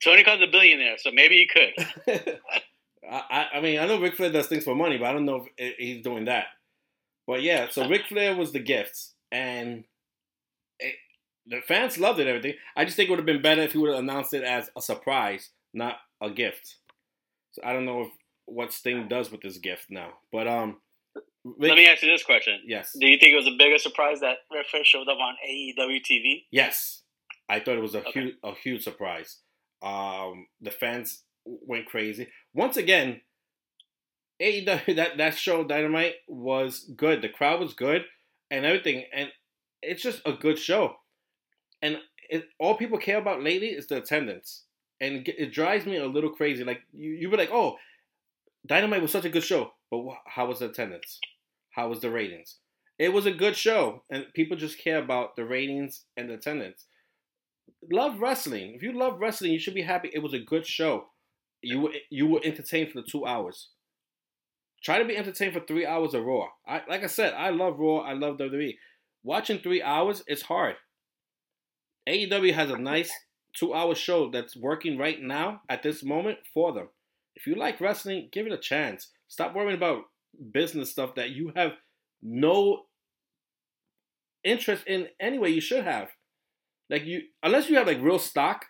[SPEAKER 2] Tony Khan's a billionaire, so maybe he could. *laughs*
[SPEAKER 1] I, I- mean, I know Ric Flair does things for money, but I don't know if he's doing that. But yeah, so *laughs* Ric Flair was the gift, and it, the fans loved it. and Everything. I just think it would have been better if he would have announced it as a surprise, not a gift. So I don't know if what Sting does with this gift now, but um, Ric,
[SPEAKER 2] Let me ask you this question:
[SPEAKER 1] yes,
[SPEAKER 2] Do you think it was a bigger surprise that Ric Flair showed up on AEW TV?
[SPEAKER 1] yes, I thought it was a
[SPEAKER 2] Okay.
[SPEAKER 1] huge, a huge surprise. Um, the fans went crazy once again. AEW *laughs* that that show Dynamite was good. The crowd was good and everything, and it's just a good show. And it, all people care about lately is the attendance, and it, it drives me a little crazy. Like you, you be like, oh, Dynamite was such a good show, but wh- how was the attendance? How was the ratings? It was a good show, and people just care about the ratings and the attendance. Love wrestling. If you love wrestling, you should be happy. It was a good show. You were you were entertained for the two hours. Try to be entertained for three hours of Raw. I like I said, I love Raw. I love WWE. Watching three hours is hard. AEW has a nice two-hour show that's working right now at this moment for them. If you like wrestling, give it a chance. Stop worrying about business stuff that you have no interest in anyway. You should have. Like you, unless you have like real stock,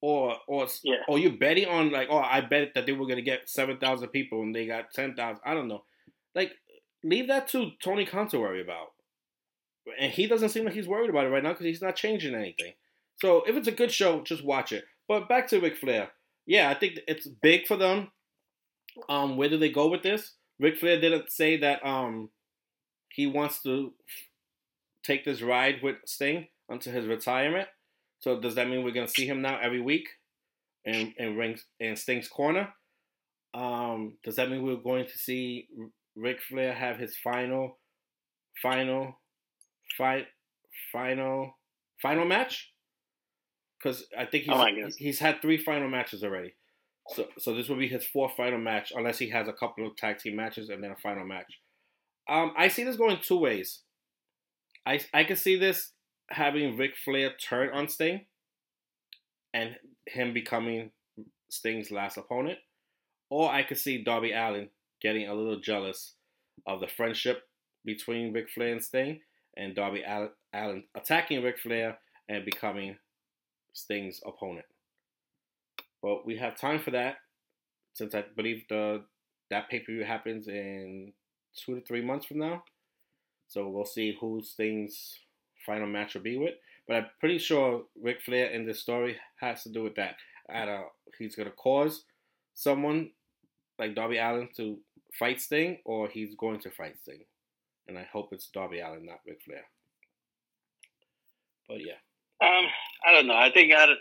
[SPEAKER 1] or or
[SPEAKER 2] Yeah.
[SPEAKER 1] or you're betting on like, oh, I bet that they were gonna get seven thousand people and they got ten thousand. I don't know. Like, leave that to Tony Khan to worry about. And he doesn't seem like he's worried about it right now because he's not changing anything. So if it's a good show, just watch it. But back to Ric Flair. Yeah, I think it's big for them. Um, where do they go with this? Ric Flair didn't say that um he wants to take this ride with Sting until his retirement. So does that mean we're gonna see him now every week in in rings in Sting's corner? Um, does that mean we're going to see Ric Flair have his final, final, fight, final, final match? Because I think he's
[SPEAKER 2] Oh
[SPEAKER 1] he's had three final matches already. So so this will be his fourth final match, unless he has a couple of tag team matches and then a final match. Um, I see this going two ways. I I can see this having Ric Flair turn on Sting, and him becoming Sting's last opponent, or I could see Darby Allin getting a little jealous of the friendship between Ric Flair and Sting, and Darby Allin attacking Ric Flair and becoming Sting's opponent. But we have time for that, since I believe the that pay per view happens in two to three months from now. So we'll see who Sting's final match will be with. But I'm pretty sure Ric Flair in this story has to do with that. At a, he's gonna cause someone like Darby Allin to fight Sting, or he's going to fight Sting. And I hope it's Darby Allin, not Ric Flair. But yeah.
[SPEAKER 2] Um, I don't know. I think I don't,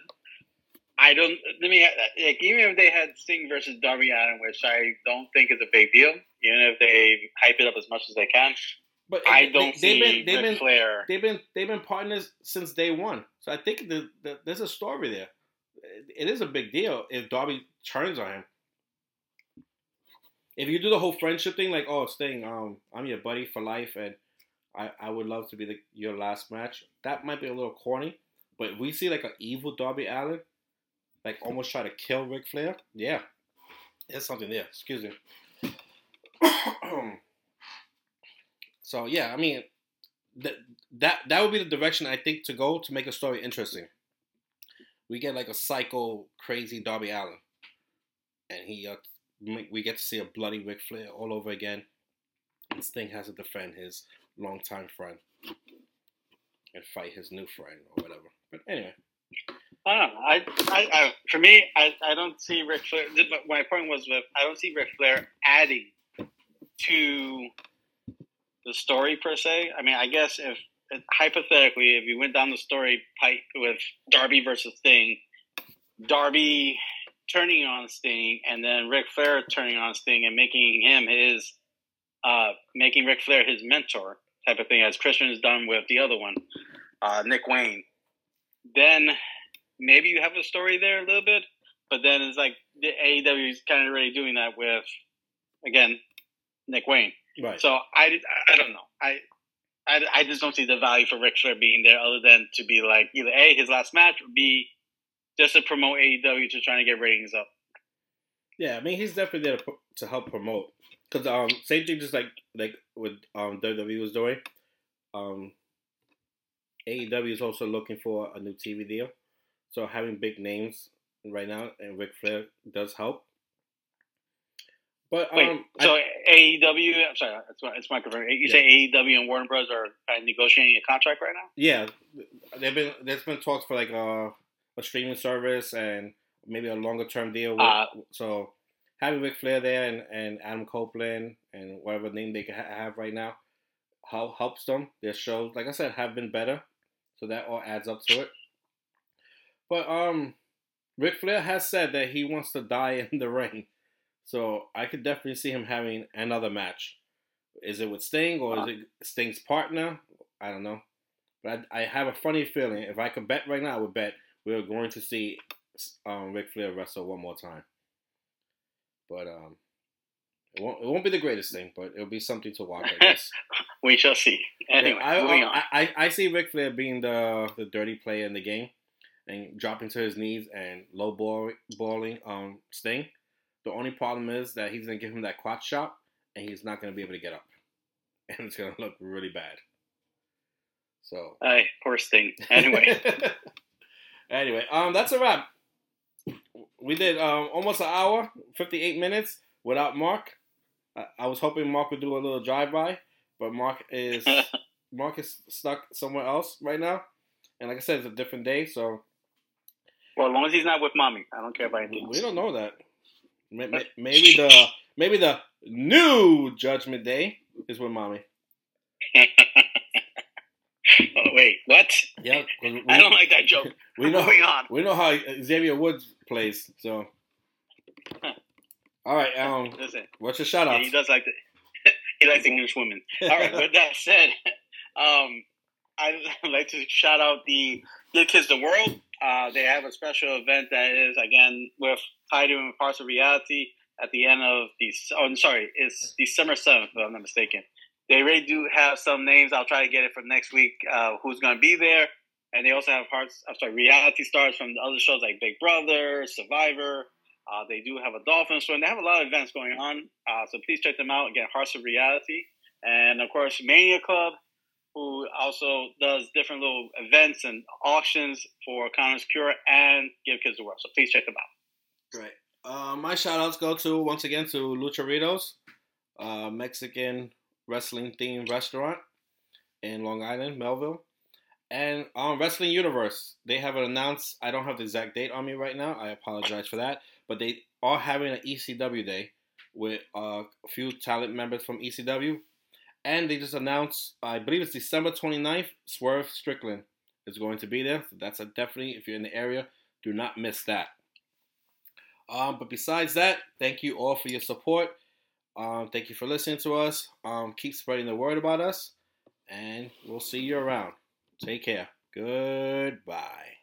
[SPEAKER 2] I don't. Like even if they had Sting versus Darby Allen, which I don't think is a big deal, even if they hype it up as much as they can.
[SPEAKER 1] But
[SPEAKER 2] I don't
[SPEAKER 1] they,
[SPEAKER 2] see
[SPEAKER 1] they've been, they've
[SPEAKER 2] Ric
[SPEAKER 1] been,
[SPEAKER 2] Flair.
[SPEAKER 1] they've been they've been partners since day one. So I think the, the, there's a story there. It is a big deal if Darby turns on him. If you do the whole friendship thing, like oh Sting, um, I'm your buddy for life, and I, I would love to be the, your last match. That might be a little corny, but if we see like an evil Darby Allin, like almost try to kill Ric Flair, yeah, there's something there. Excuse me. *coughs* *coughs* so yeah, I mean, that that that would be the direction I think to go to make a story interesting. We get like a psycho, crazy Darby Allin, and he uh, we get to see a bloody Ric Flair all over again. This thing has to defend his longtime friend and fight his new friend or whatever. But anyway,
[SPEAKER 2] I don't know. I, I, I for me, I, I don't see Ric Flair. but My point was with I don't see Ric Flair adding to the story per se. I mean, I guess if hypothetically, if you went down the story pipe with Darby versus Sting, Darby turning on Sting, and then Ric Flair turning on Sting and making him his, uh, making Ric Flair his mentor type of thing, as Christian has done with the other one, uh, Nick Wayne. Then maybe you have a story there a little bit, but then it's like the AEW is kind of already doing that with, again, Nick Wayne.
[SPEAKER 1] Right?
[SPEAKER 2] So I, I don't know. I, I, I just don't see the value for Ric Flair being there other than to be like either A, his last match, or B, just to promote AEW to trying to get ratings up.
[SPEAKER 1] Yeah, I mean he's definitely there to, to help promote. Cause um same thing just like like what um WWE was doing. Um AEW is also looking for a new TV deal, so having big names right now and Ric Flair does help. But
[SPEAKER 2] Wait,
[SPEAKER 1] um,
[SPEAKER 2] so
[SPEAKER 1] I-
[SPEAKER 2] AEW, I'm sorry, it's my, it's my confirm. You say AEW and Warner Bros. are uh, negotiating a contract right now?
[SPEAKER 1] yeah, they've been there's been talks for like a a streaming service and maybe a longer term deal. With,
[SPEAKER 2] Uh,
[SPEAKER 1] so having Ric Flair there and, and Adam Copeland and whatever name they can ha- have right now help, helps them. Their shows, like I said, have been better, so that all adds up to it. But um, Ric Flair has said that he wants to die in the *laughs* ring, so I could definitely see him having another match. Is it with Sting or is it Sting's partner? I don't know, but I, I have a funny feeling if I could bet right now, I would bet we're going to see um, Ric Flair wrestle one more time. But um, it won't it won't be the greatest thing, but it'll be something to watch. I guess. *laughs*
[SPEAKER 2] We shall see. Anyway,
[SPEAKER 1] Yeah, I. I, I, I see Ric Flair being the the dirty player in the game and dropping to his knees and low ball, balling um Sting. The only problem is that he's gonna give him that quad shot and he's not gonna be able to get up, *laughs* and it's gonna look really bad. So
[SPEAKER 2] Hey, poor Sting. Anyway, *laughs*
[SPEAKER 1] anyway, um, that's a wrap. We did um almost an hour, fifty eight minutes without Mark. I, I was hoping Mark would do a little drive by, but Mark is *laughs* Mark is stuck somewhere else right now, and like I said, it's a different day, so
[SPEAKER 2] well, as long as he's not with mommy, I don't care about anything
[SPEAKER 1] we don't know that. May- may- Maybe the maybe the new Judgment Day is with mommy. *laughs*
[SPEAKER 2] oh, wait, what?
[SPEAKER 1] Yeah, *laughs* we,
[SPEAKER 2] I don't like that joke. *laughs*
[SPEAKER 1] we know
[SPEAKER 2] Moving on.
[SPEAKER 1] we know how Xavier Woods plays. So, all right, um,
[SPEAKER 2] Listen,
[SPEAKER 1] what's your shout
[SPEAKER 2] yeah,
[SPEAKER 1] out?
[SPEAKER 2] he does like the he likes English women. All right, with that said, um, I'd like to shout out the Give Kids the World. Uh, they have a special event that is again with with Hearts of Reality at the end of the. Oh, I'm sorry, it's December seventh, if I'm not mistaken. They really do have some names. I'll try to get it for next week. Uh, who's going to be there? And they also have parts. I'm sorry, reality stars from the other shows like Big Brother, Survivor. Uh, they do have a dolphin swim. They have a lot of events going on. Uh, so please check them out. Again, Hearts of Reality. And of course, Mania Club, who also does different little events and auctions for Connor's Cure and Give Kids the World. So please check them out.
[SPEAKER 1] Great. Uh, my shout outs go to once again to Lucharitos, uh, Mexican wrestling themed restaurant in Long Island, Melville. And um, Wrestling Universe, they have announced. I don't have the exact date on me right now. I apologize for that. But they are having an ECW day with uh, a few talent members from ECW. And they just announced, I believe it's December 29th, Swerve Strickland is going to be there. So that's a definitely, if you're in the area, do not miss that. Um, but besides that, thank you all for your support. Um, thank you for listening to us. Um, keep spreading the word about us, and we'll see you around. Take care. Goodbye.